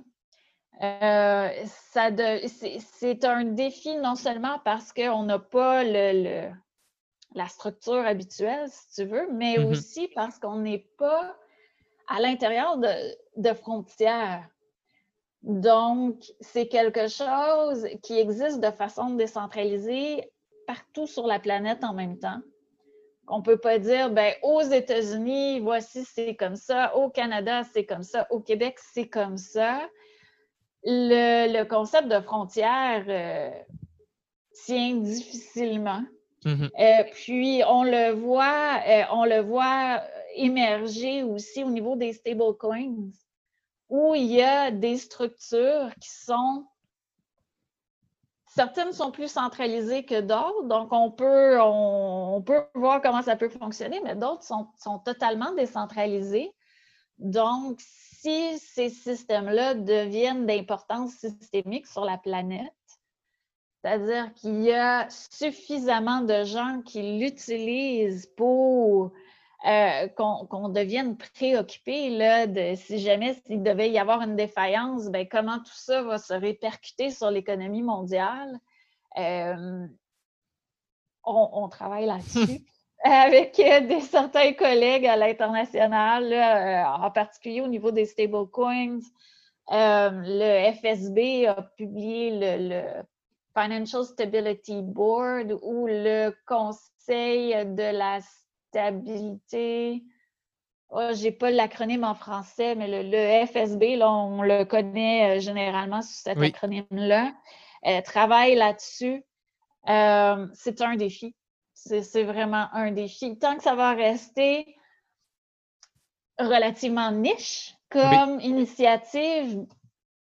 [SPEAKER 2] Euh, c'est un défi non seulement parce qu'on n'a pas le, la structure habituelle, si tu veux, mais mm-hmm. aussi parce qu'on n'est pas à l'intérieur de, de, frontières. Donc, c'est quelque chose qui existe de façon décentralisée partout sur la planète en même temps. On ne peut pas dire, ben, aux États-Unis, voici c'est comme ça, au Canada, c'est comme ça, au Québec, c'est comme ça le, concept de frontière euh, tient difficilement. Mm-hmm. Euh, puis on le voit, euh, on le voit émerger aussi au niveau des stablecoins, où il y a des structures qui sont certaines sont plus centralisées que d'autres, donc on peut, on, peut voir comment ça peut fonctionner, mais d'autres sont, sont, totalement décentralisées. Donc, si ces systèmes-là deviennent d'importance systémique sur la planète, c'est-à-dire qu'il y a suffisamment de gens qui l'utilisent pour euh, qu'on devienne préoccupé de si jamais il devait y avoir une défaillance, ben, comment tout ça va se répercuter sur l'économie mondiale? Euh, on, travaille là-dessus. avec euh, des, certains collègues à l'international, euh, en particulier au niveau des stablecoins. Euh, le FSB a publié le, Financial Stability Board ou le Conseil de la stabilité. Oh, Je n'ai pas l'acronyme en français, mais le, FSB, là, on le connaît généralement sous cet acronyme-là, travaille là-dessus. c'est un défi c'est vraiment un défi. Tant que ça va rester relativement niche comme initiative,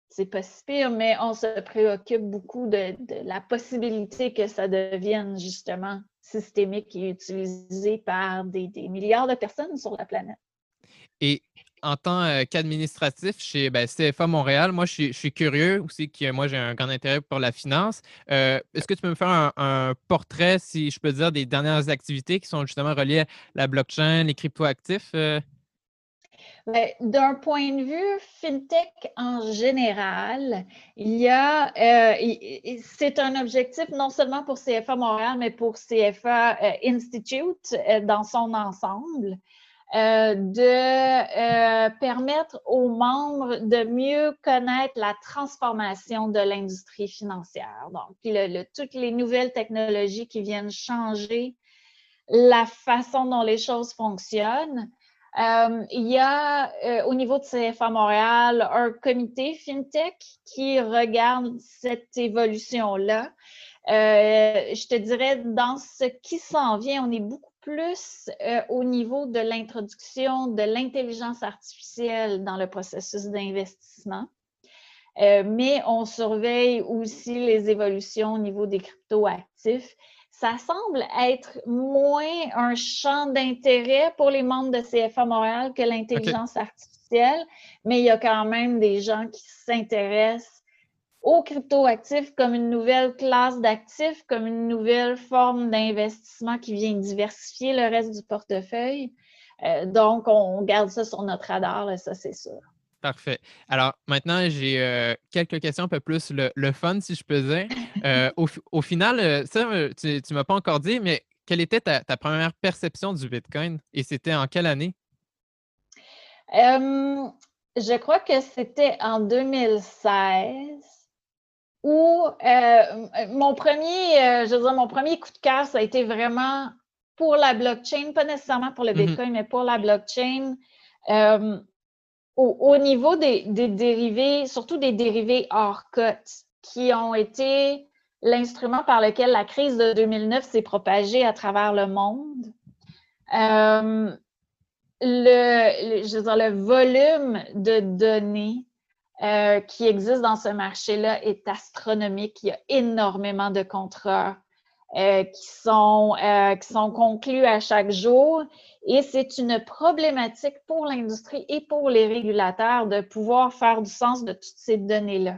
[SPEAKER 2] c'est pas si pire, mais on se préoccupe beaucoup de, la possibilité que ça devienne justement systémique et utilisé par des milliards de personnes sur la planète.
[SPEAKER 1] Et en tant qu'administratif chez ben, CFA Montréal, moi, je suis, curieux aussi, que moi, j'ai un grand intérêt pour la finance. Est-ce que tu peux me faire un, portrait, si je peux dire, des dernières activités qui sont justement reliées à la blockchain, les cryptoactifs? Ben,
[SPEAKER 2] d'un point de vue fintech en général, il y a, c'est un objectif non seulement pour CFA Montréal, mais pour CFA Institute dans son ensemble. Euh, de euh, permettre aux membres de mieux connaître la transformation de l'industrie financière. Donc, toutes les nouvelles technologies qui viennent changer la façon dont les choses fonctionnent. Euh, il y a au niveau de CFA Montréal un comité FinTech qui regarde cette évolution-là. je te dirais, dans ce qui s'en vient, on est beaucoup plus euh, au niveau de l'introduction de l'intelligence artificielle dans le processus d'investissement. Euh, mais on surveille aussi les évolutions au niveau des cryptoactifs. Ça semble être moins un champ d'intérêt pour les membres de CFA Montréal que l'intelligence artificielle, mais il y a quand même des gens qui s'intéressent aux cryptoactifs comme une nouvelle classe d'actifs, comme une nouvelle forme d'investissement qui vient diversifier le reste du portefeuille. Euh, donc, on garde ça sur notre radar, ça c'est sûr.
[SPEAKER 1] Parfait. Alors maintenant, j'ai euh, quelques questions un peu plus le, fun, si je peux dire. Euh, au, final, ça, tu ne m'as pas encore dit, mais quelle était ta, première perception du Bitcoin et c'était en quelle année?
[SPEAKER 2] je crois que c'était en 2016 où mon premier, je veux dire, mon premier coup de cœur, ça a été vraiment pour la blockchain, pas nécessairement pour le mm-hmm. Bitcoin, mais pour la blockchain. Euh, au, niveau des, dérivés, surtout des dérivés hors cote, qui ont été l'instrument par lequel la crise de 2009 s'est propagée à travers le monde. Euh, le, je veux dire, le volume de données euh, qui existe dans ce marché-là est astronomique. Il y a énormément de contrats euh, qui, sont, euh, qui sont conclus à chaque jour. Et c'est une problématique pour l'industrie et pour les régulateurs de pouvoir faire du sens de toutes ces données-là.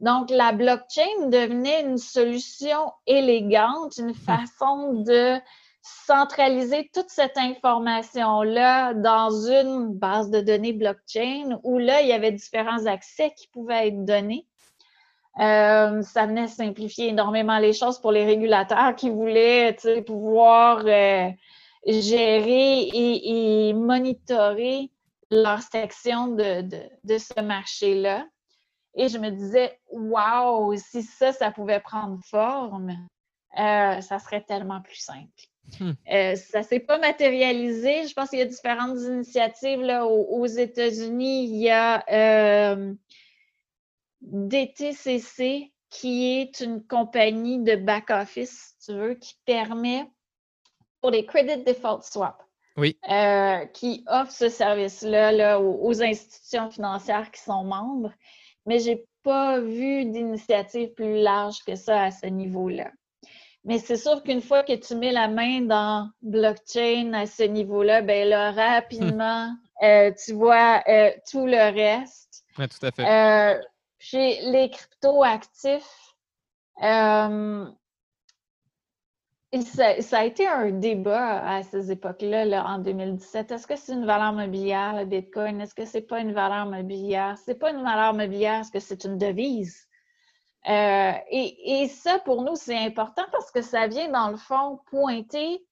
[SPEAKER 2] Donc, la blockchain devenait une solution élégante, une façon de centraliser toute cette information-là dans une base de données blockchain où là, il y avait différents accès qui pouvaient être donnés. Euh, ça venait simplifier énormément les choses pour les régulateurs qui voulaient pouvoir euh, gérer et, monitorer leur section de, ce marché-là. Et je me disais, waouh, si ça, ça pouvait prendre forme, euh, ça serait tellement plus simple. Hmm. ça ne s'est pas matérialisé. Je pense qu'il y a différentes initiatives là, aux, aux États-Unis. Il y a DTCC, qui est une compagnie de back-office, si tu veux, qui permet pour les Credit Default Swap.
[SPEAKER 1] Oui.
[SPEAKER 2] Euh, qui offre ce service-là aux, institutions financières qui sont membres, mais je n'ai pas vu d'initiative plus large que ça à ce niveau-là. Mais c'est sûr qu'une fois que tu mets la main dans blockchain à ce niveau-là, ben là, rapidement, euh, tu vois euh, tout le reste.
[SPEAKER 1] Oui, tout à fait.
[SPEAKER 2] Chez les crypto-actifs, euh, ça, a été un débat à ces époques-là, en 2017. Est-ce que c'est une valeur mobilière, le Bitcoin? Est-ce que c'est pas une valeur mobilière? C'est pas une valeur mobilière, est-ce que c'est une devise? Euh, et, ça, pour nous, c'est important parce que ça vient, dans le fond, pointer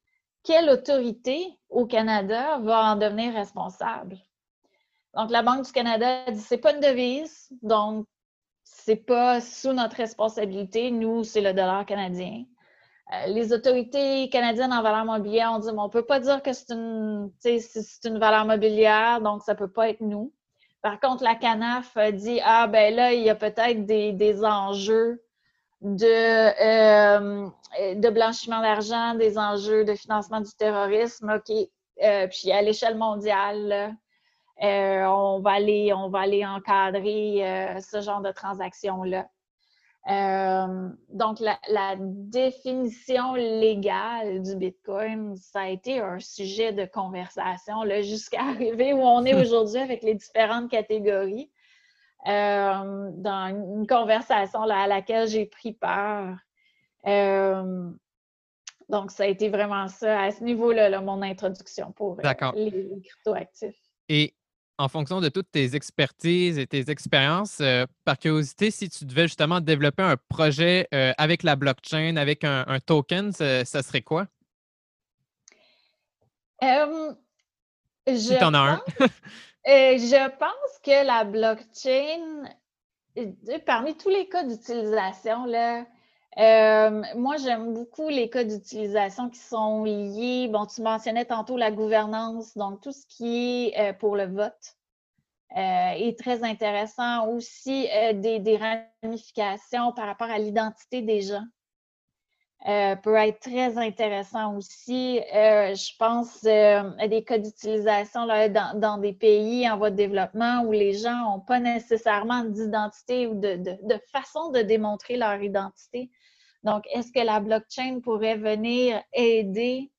[SPEAKER 2] quelle autorité au Canada va en devenir responsable. Donc, la Banque du Canada dit c'est pas une devise, donc c'est pas sous notre responsabilité. Nous, c'est le dollar canadien. Euh, les autorités canadiennes en valeur mobilière ont dit on ne peut pas dire que c'est une, une valeur mobilière, donc ça ne peut pas être nous. Par contre, la CANAF dit Ah, ben là, il y a peut-être des, enjeux de, euh, de blanchiment d'argent, des enjeux de financement du terrorisme. OK. Euh, puis à l'échelle mondiale, euh, on, va aller, on va aller encadrer ce genre de transactions-là. Euh, donc, la, définition légale du Bitcoin, ça a été un sujet de conversation jusqu'à arriver où on est aujourd'hui avec les différentes catégories. dans une conversation à laquelle j'ai pris part. donc, ça a été vraiment ça, à ce niveau-là, mon introduction pour les, les cryptoactifs.
[SPEAKER 1] Et en fonction de toutes tes expertises et tes expériences, euh, par curiosité, si tu devais justement développer un projet euh, avec la blockchain, avec un, token, ça, serait quoi?
[SPEAKER 2] si
[SPEAKER 1] tu en as un.
[SPEAKER 2] je pense que la blockchain, parmi tous les cas d'utilisation, là, moi, j'aime beaucoup les cas d'utilisation qui sont liés. Bon, tu mentionnais tantôt la gouvernance, donc tout ce qui est euh, pour le vote euh, est très intéressant. Aussi, euh, des, ramifications par rapport à l'identité des gens peut être très intéressant aussi. je pense à des cas d'utilisation dans, dans, des pays en voie de développement où les gens n'ont pas nécessairement d'identité ou de façon de démontrer leur identité. Donc, est-ce que la blockchain pourrait venir aider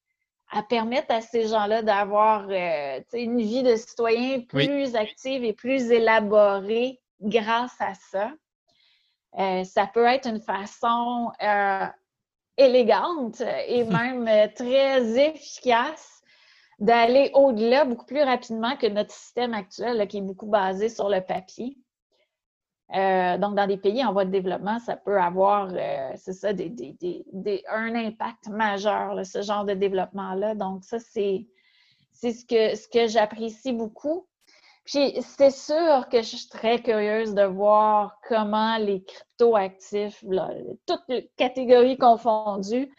[SPEAKER 2] à permettre à ces gens-là d'avoir euh, une vie de citoyen plus active et plus élaborée grâce à ça? ça peut être une façon élégante et même très efficace d'aller au-delà beaucoup plus rapidement que notre système actuel qui est beaucoup basé sur le papier. Euh, donc, dans des pays en voie de développement, ça peut avoir, euh, c'est ça, un impact majeur, ce genre de développement-là. Donc, ça, c'est ce que, ce que j'apprécie beaucoup. Puis, c'est sûr que je suis très curieuse de voir comment les crypto-actifs, toutes les catégories confondues,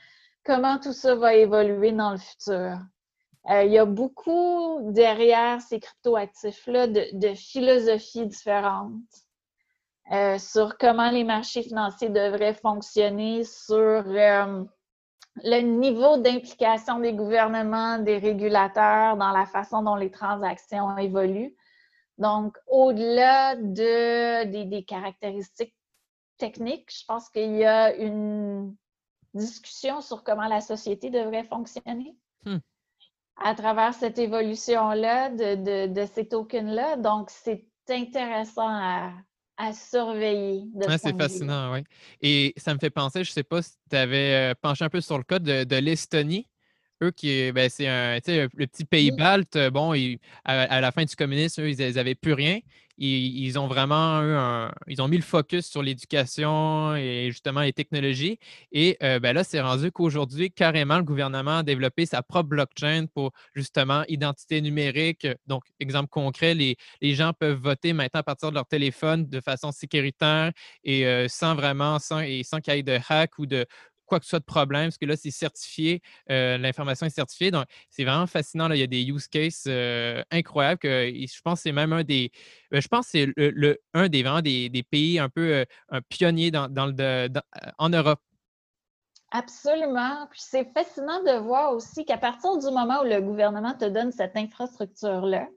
[SPEAKER 2] comment tout ça va évoluer dans le futur. Euh, il y a beaucoup derrière ces crypto-actifs-là de philosophies différentes. Euh, sur comment les marchés financiers devraient fonctionner, sur euh, le niveau d'implication des gouvernements, des régulateurs dans la façon dont les transactions évoluent. Donc, au-delà de, des, caractéristiques techniques, je pense qu'il y a une discussion sur comment la société devrait fonctionner hmm. à travers cette évolution-là de, de ces tokens-là. Donc, c'est intéressant à, à surveiller.
[SPEAKER 1] c'est fascinant, oui. Et ça me fait penser, je ne sais pas si tu avais euh, penché un peu sur le cas de, l'Estonie. Eux qui, ben, c'est un, le petit pays balte, bon, à, la fin du communisme, eux, ils n'avaient plus rien ils, ont vraiment eu un, ils ont mis le focus sur l'éducation et justement les technologies. Et euh, ben là, c'est rendu qu'aujourd'hui, carrément, le gouvernement a développé sa propre blockchain pour justement identité numérique. Donc, exemple concret, les, les gens peuvent voter maintenant à partir de leur téléphone de façon sécuritaire et euh, sans vraiment, sans, et sans qu'il y ait de hack ou de, quoi que ce soit de problème, parce que là, c'est certifié, euh, l'information est certifiée. Donc, c'est vraiment fascinant. Là. Il y a des use cases euh, incroyables que je pense que c'est même un des. Ben, je pense c'est le, un des, vraiment des, pays un peu euh, un pionnier en Europe.
[SPEAKER 2] Absolument. Puis c'est fascinant de voir aussi qu'à partir du moment où le gouvernement te donne cette infrastructure-là,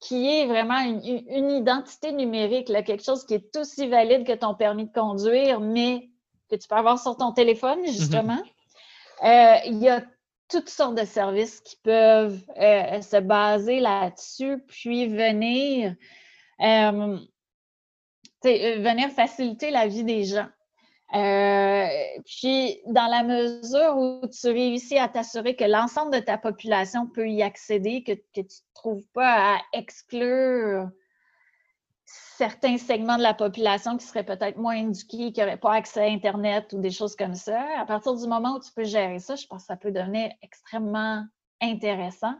[SPEAKER 2] qui est vraiment une, identité numérique, quelque chose qui est aussi valide que ton permis de conduire, mais que tu peux avoir sur ton téléphone, mhm. justement. Euh, il y a toutes sortes de services qui peuvent euh, se baser là-dessus, puis venir, euh, venir faciliter la vie des gens. puis, dans la mesure où tu réussis à t'assurer que l'ensemble de ta population peut y accéder, que, que tu ne te trouves pas à exclure certains segments de la population qui seraient peut-être moins éduqués, qui n'auraient pas accès à Internet ou des choses comme ça. À partir du moment où tu peux gérer ça, je pense que ça peut devenir extrêmement intéressant.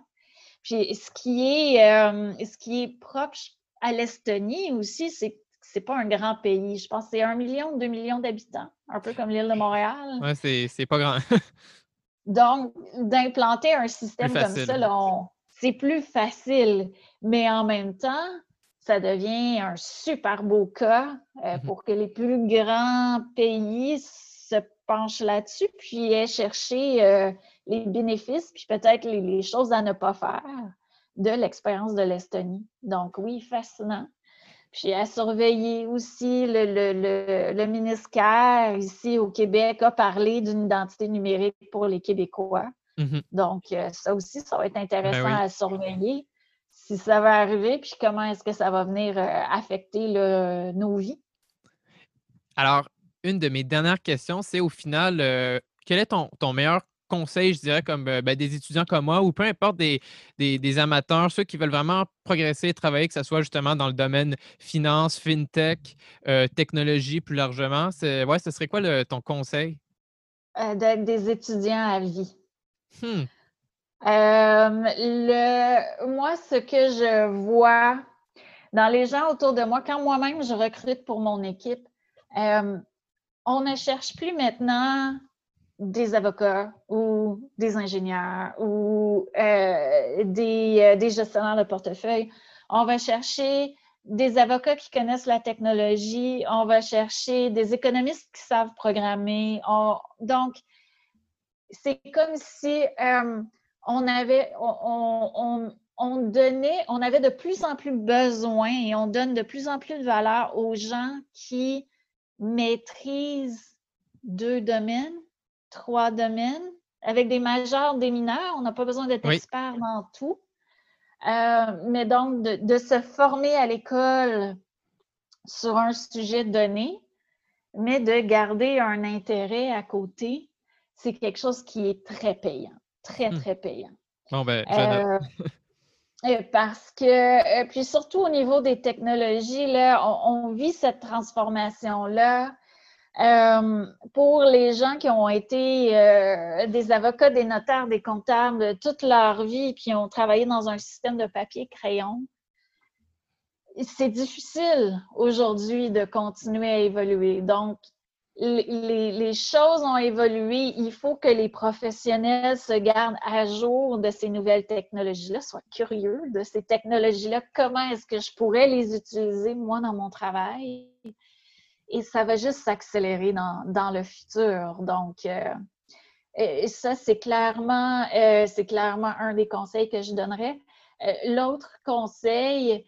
[SPEAKER 2] Puis ce qui est, euh, ce qui est proche à l'Estonie aussi, c'est que ce n'est pas un grand pays. Je pense que c'est un million, deux millions d'habitants, un peu comme l'île de Montréal.
[SPEAKER 1] Oui, c'est pas grand.
[SPEAKER 2] Donc, d'implanter un système comme ça, c'est plus facile. Mais en même temps, ça devient un super beau cas euh, mmh pour que les plus grands pays se penchent là-dessus, puis aient cherché euh, les bénéfices, puis peut-être les, choses à ne pas faire de l'expérience de l'Estonie. Donc oui, fascinant. Puis à surveiller aussi, le, le, le, ministère ici au Québec a parlé d'une identité numérique pour les Québécois. Mmh Donc, euh, ça aussi, ça va être ben intéressant à surveiller si ça va arriver, puis comment est-ce que ça va venir euh, affecter nos vies?
[SPEAKER 1] Alors, une de mes dernières questions, c'est au final, euh, quel est ton, meilleur conseil, je dirais, comme euh, ben, des étudiants comme moi, ou peu importe des, amateurs, ceux qui veulent vraiment progresser, travailler, que ce soit justement dans le domaine finance, fintech, technologie plus largement. Ouais, ce serait quoi ton conseil?
[SPEAKER 2] D'être des étudiants à vie. Hmm. Euh, moi, ce que je vois dans les gens autour de moi, quand moi-même je recrute pour mon équipe, euh, on ne cherche plus maintenant des avocats ou des ingénieurs ou euh, des, gestionnaires de portefeuille. On va chercher des avocats qui connaissent la technologie, on va chercher des économistes qui savent programmer. donc, c'est comme si on avait, on, donnait, on avait de plus en plus besoin et on donne de plus en plus de valeur aux gens qui maîtrisent deux domaines, trois domaines, avec des majeurs, des mineurs. On n'a pas besoin d'être expert dans tout. Euh, mais donc, de, se former à l'école sur un sujet donné, mais de garder un intérêt à côté, c'est quelque chose qui est très payant, très, hmm. très payant.
[SPEAKER 1] Bon, ben, euh,
[SPEAKER 2] parce que, euh, puis surtout au niveau des technologies, là, on, vit cette transformation-là. Euh, pour les gens qui ont été des avocats, des notaires, des comptables toute leur vie, puis ont travaillé dans un système de papier-crayon, c'est difficile aujourd'hui de continuer à évoluer. Donc, les, choses ont évolué. Il faut que les professionnels se gardent à jour de ces nouvelles technologies-là, soient curieux de ces technologies-là. Comment est-ce que je pourrais les utiliser, moi, dans mon travail? Et ça va juste s'accélérer dans, le futur. Donc, euh, ça, c'est clairement, euh, clairement un des conseils que je donnerais. Euh, l'autre conseil,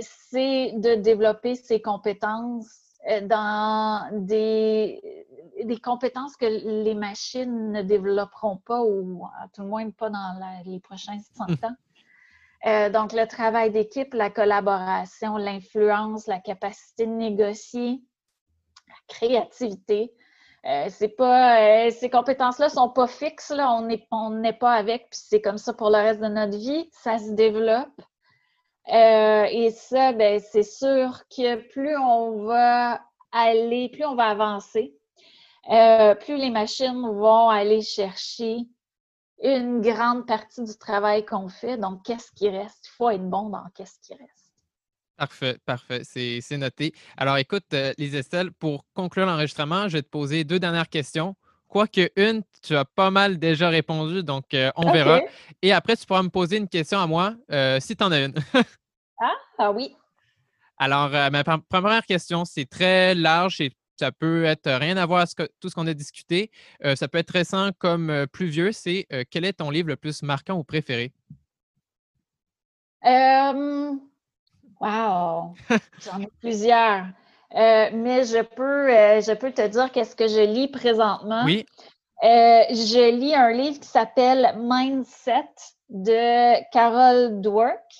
[SPEAKER 2] c'est de développer ses compétences dans des, des, compétences que les machines ne développeront pas, ou à tout le moins pas dans les prochains 100 hmm. ans. Euh, donc, le travail d'équipe, la collaboration, l'influence, la capacité de négocier, la créativité. Euh, c'est pas, ces compétences-là sont pas fixes, là. on n'est pas avec, puis c'est comme ça pour le reste de notre vie. Ça se développe. Euh, et ça, ben, c'est sûr que plus on va aller, plus on va avancer, euh, plus les machines vont aller chercher une grande partie du travail qu'on fait. Donc, qu'est-ce qui reste? Il faut être bon dans qu'est-ce qui reste.
[SPEAKER 1] Parfait, parfait. C'est noté. Alors, écoute, euh, les pour conclure l'enregistrement, je vais te poser deux dernières questions. Quoique une, tu as pas mal déjà répondu, donc on verra. Et après, tu pourras me poser une question à moi si tu en as une.
[SPEAKER 2] ah, ah oui.
[SPEAKER 1] Alors, ma première question, c'est très large et ça peut être rien à voir avec tout ce qu'on a discuté. ça peut être récent comme plus vieux. C'est quel est ton livre le plus marquant ou préféré?
[SPEAKER 2] wow! J'en ai plusieurs. Euh, mais je peux, euh, je peux te dire qu'est-ce que je lis présentement.
[SPEAKER 1] Oui.
[SPEAKER 2] Euh, je lis un livre qui s'appelle Mindset de Carol Dwork,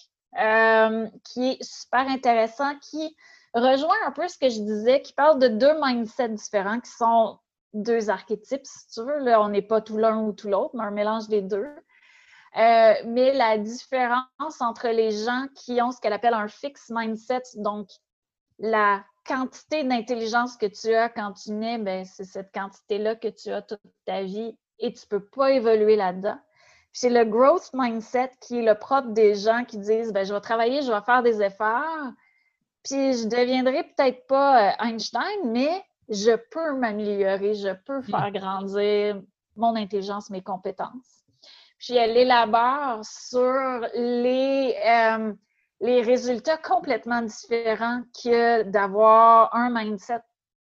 [SPEAKER 2] qui est super intéressant, qui rejoint un peu ce que je disais, qui parle de deux mindsets différents, qui sont deux archétypes, si tu veux. Là, on n'est pas tout l'un ou tout l'autre, mais un mélange des deux. mais la différence entre les gens qui ont ce qu'elle appelle un fixed mindset, donc la quantité d'intelligence que tu as quand tu nais, ben, c'est cette quantité-là que tu as toute ta vie et tu ne peux pas évoluer là-dedans. C'est le growth mindset qui est le propre des gens qui disent ben, je vais travailler, je vais faire des efforts, puis je deviendrai peut-être pas euh, Einstein, mais je peux m'améliorer, je peux hmm. faire grandir mon intelligence, mes compétences. Puis elle élabore sur les, euh, les résultats complètement différents que d'avoir un mindset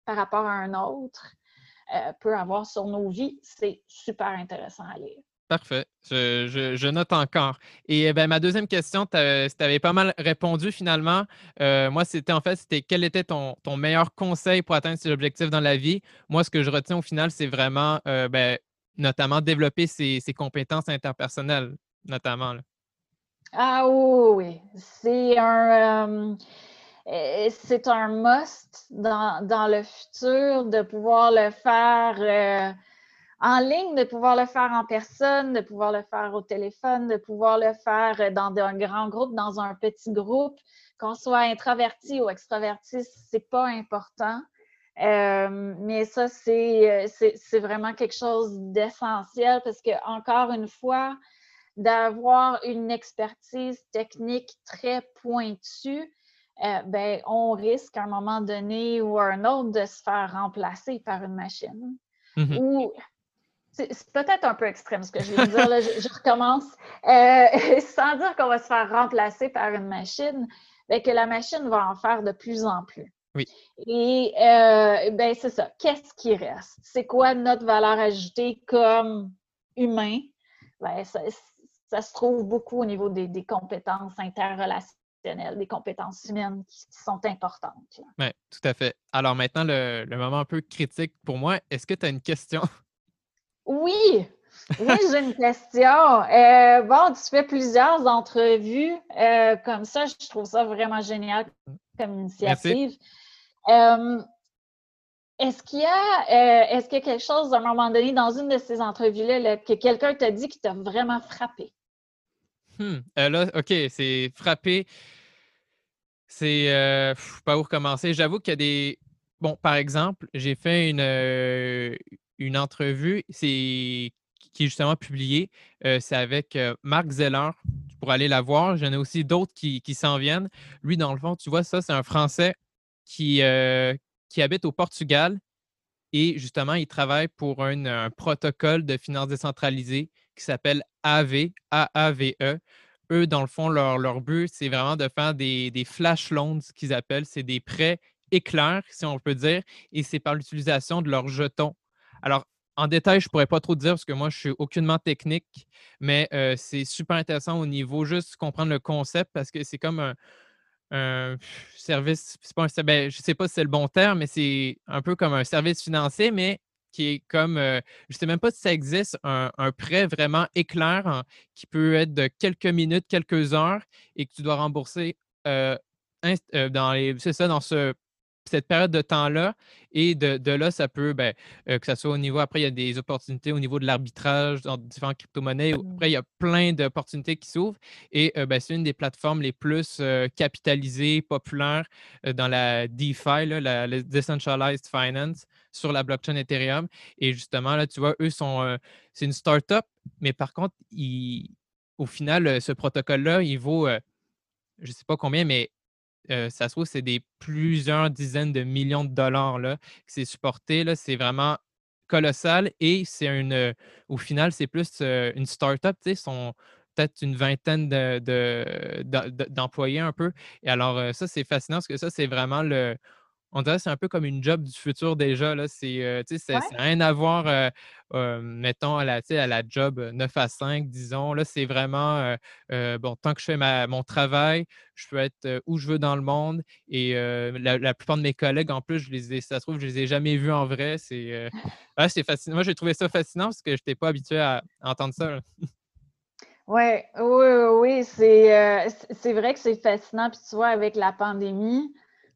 [SPEAKER 2] par rapport à un autre euh, peut avoir sur nos vies. C'est super intéressant à lire.
[SPEAKER 1] Parfait. Je, note encore. Et eh ben, ma deuxième question, tu avais pas mal répondu finalement. Euh, moi, c'était en fait, c'était quel était ton, meilleur conseil pour atteindre ses objectifs dans la vie? Moi, ce que je retiens au final, c'est vraiment, euh, ben, notamment développer ses, compétences interpersonnelles, notamment.
[SPEAKER 2] Ah oui, c'est un, euh, c'est un must dans, le futur de pouvoir le faire euh, en ligne, de pouvoir le faire en personne, de pouvoir le faire au téléphone, de pouvoir le faire dans un grand groupe, dans un petit groupe, qu'on soit introverti ou extraverti, c'est pas important. Euh, mais ça, c'est vraiment quelque chose d'essentiel parce que, encore une fois, d'avoir une expertise technique très pointue, euh, ben, on risque à un moment donné ou à un autre de se faire remplacer par une machine. Mm-hmm. Ou c'est peut-être un peu extrême ce que je viens de dire, là, je, recommence. Euh, sans dire qu'on va se faire remplacer par une machine, ben, que la machine va en faire de plus en plus.
[SPEAKER 1] Oui.
[SPEAKER 2] Et euh, ben, c'est ça. Qu'est-ce qui reste? C'est quoi notre valeur ajoutée comme humain? Ben, ça se trouve beaucoup au niveau des, compétences interrelationnelles, des compétences humaines qui, sont importantes.
[SPEAKER 1] Oui, tout à fait. Alors maintenant, le, moment un peu critique pour moi, est-ce que tu as une question?
[SPEAKER 2] Oui, oui, j'ai une question. Euh, bon, tu fais plusieurs entrevues euh, comme ça. Je trouve ça vraiment génial comme initiative. Euh, est-ce qu'il y a est-ce qu'il y a quelque chose à un moment donné dans une de ces entrevues-là que quelqu'un t'a dit qui t'a vraiment frappé?
[SPEAKER 1] Hmm, là, OK, c'est frappé. C'est pas où recommencer? J'avoue qu'il y a des. Bon, par exemple, j'ai fait une, une entrevue, qui est justement publiée. c'est avec Marc Zeller. Pour aller la voir. J'en ai aussi d'autres qui, s'en viennent. Lui, dans le fond, tu vois, ça, c'est un Français qui habite au Portugal et justement, il travaille pour un, protocole de finances décentralisées qui s'appelle AV, AAVE. Eux, dans le fond, leur, leur but, c'est vraiment de faire des, des flash loans qu'ils appellent. C'est des prêts éclairs, si on peut dire, et c'est par l'utilisation de leurs jetons. Alors, en détail, je ne pourrais pas trop dire parce que moi, je suis aucunement technique, mais euh, c'est super intéressant au niveau juste comprendre le concept parce que c'est comme un, service, pas ben, je ne sais pas si c'est le bon terme, mais c'est un peu comme un service financier, mais qui est comme, euh, je ne sais même pas si ça existe, un, prêt vraiment éclair qui peut être de quelques minutes, quelques heures et que tu dois rembourser euh, dans les, c'est ça, dans ce cette période de temps-là. Et de, là, ça peut, ben, euh, que ce soit au niveau, après, il y a des opportunités au niveau de l'arbitrage dans différentes crypto-monnaies. Mmh. Après, il y a plein d'opportunités qui s'ouvrent. Et euh, ben, c'est une des plateformes les plus euh, capitalisées, populaires dans la DeFi, la, Decentralized Finance, sur la blockchain Ethereum. Et justement, là, tu vois, eux sont, c'est une startup, mais par contre, au final, ce protocole-là, il vaut, je ne sais pas combien, mais ça se trouve, c'est des plusieurs dizaines de millions de dollars là, que c'est supporté. C'est vraiment colossal et c'est une. Au final, c'est plus une start-up. Sont peut-être une vingtaine d'employés un peu. Et alors, ça, c'est fascinant parce que ça, c'est vraiment le on dirait que c'est un peu comme une job du futur déjà. Là. C'est, euh, ça n'a rien à voir, euh, euh, mettons, à la, à la job 9 à 5, disons. Là, c'est vraiment, bon, tant que je fais mon travail, je peux être où je veux dans le monde. Et la, plupart de mes collègues, en plus, je les ai, ça se trouve, je les ai jamais vus en vrai. C'est, c'est fascinant. Moi, j'ai trouvé ça fascinant parce que je n'étais pas habitué à, entendre ça.
[SPEAKER 2] Ouais, oui, oui, c'est, c'est vrai que c'est fascinant. Puis tu vois, avec la pandémie,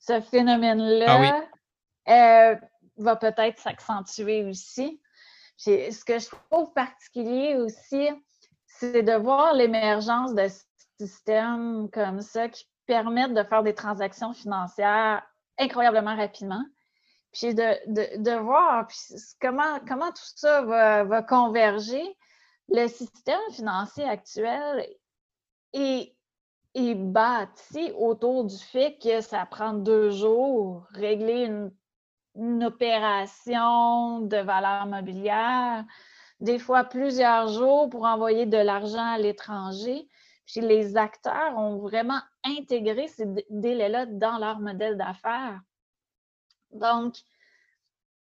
[SPEAKER 2] ce phénomène-là ah euh, va peut-être s'accentuer aussi. ce que je trouve particulier aussi, c'est de voir l'émergence de systèmes comme ça qui permettent de faire des transactions financières incroyablement rapidement. Puis de, voir comment, comment tout ça va, va, converger. Le système financier actuel est est bâti autour du fait que ça prend deux jours régler une, opération de valeur mobilière, des fois plusieurs jours pour envoyer de l'argent à l'étranger. Puis les acteurs ont vraiment intégré ces délais-là dans leur modèle d'affaires. Donc,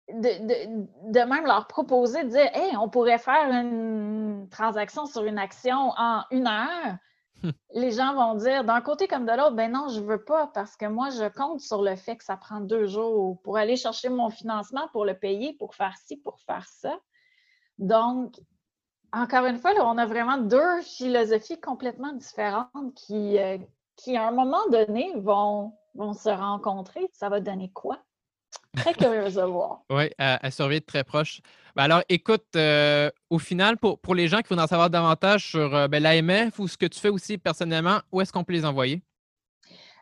[SPEAKER 2] de, même leur proposer de dire Hey, on pourrait faire une transaction sur une action en une heure les gens vont dire d'un côté comme de l'autre, ben non, je ne veux pas parce que moi, je compte sur le fait que ça prend deux jours pour aller chercher mon financement, pour le payer, pour faire ci, pour faire ça. Donc, encore une fois, on a vraiment deux philosophies complètement différentes qui, euh, à un moment donné, vont se rencontrer. Ça va donner quoi? Très curieuse de voir.
[SPEAKER 1] Oui, à, surveiller de très proche. Ben alors, écoute, euh, au final, pour, pour, les gens qui voudraient en savoir davantage sur euh, ben, l'AMF ou ce que tu fais aussi personnellement, où est-ce qu'on peut les envoyer?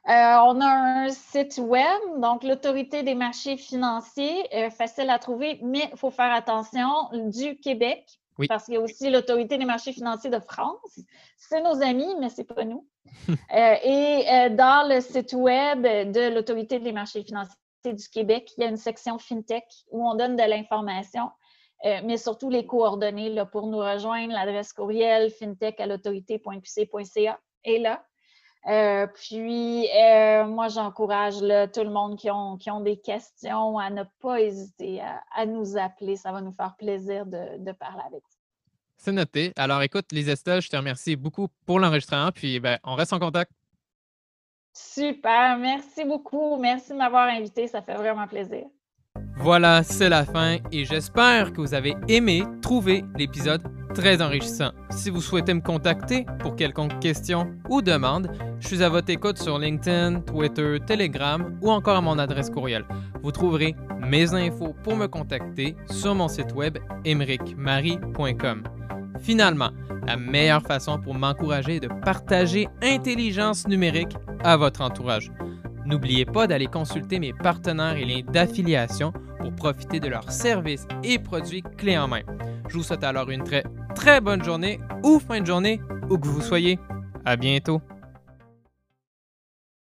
[SPEAKER 2] Euh, on a un site web, donc l'autorité des marchés financiers, facile à trouver, mais il faut faire attention, du Québec, parce qu'il y a aussi l'autorité des marchés financiers de France. C'est nos amis, mais ce n'est pas nous. et dans le site web de l'autorité des marchés financiers du Québec, il y a une section FinTech où on donne de l'information, euh, mais surtout les coordonnées pour nous rejoindre. L'adresse courriel fintech à l'autorité.qc.ca est là. Euh, puis, euh, moi, j'encourage tout le monde qui ont, qui ont des questions à ne pas hésiter à, nous appeler. Ça va nous faire plaisir de, parler avec vous.
[SPEAKER 1] C'est noté. Alors, écoute, Lise Estelle, je te remercie beaucoup pour l'enregistrement. Puis, ben, on reste en contact.
[SPEAKER 2] Super, merci beaucoup. Merci de m'avoir invité, ça fait vraiment plaisir.
[SPEAKER 1] Voilà, c'est la fin et j'espère que vous avez aimé trouver l'épisode très enrichissant. Si vous souhaitez me contacter pour quelconque question ou demande, je suis à votre écoute sur LinkedIn, Twitter, Telegram ou encore à mon adresse courriel. Vous trouverez mes infos pour me contacter sur mon site web emericmarie.com. Finalement, la meilleure façon pour m'encourager est de partager intelligence numérique à votre entourage. N'oubliez pas d'aller consulter mes partenaires et liens d'affiliation pour profiter de leurs services et produits clés en main. Je vous souhaite alors une très très bonne journée ou fin de journée où que vous soyez. À bientôt.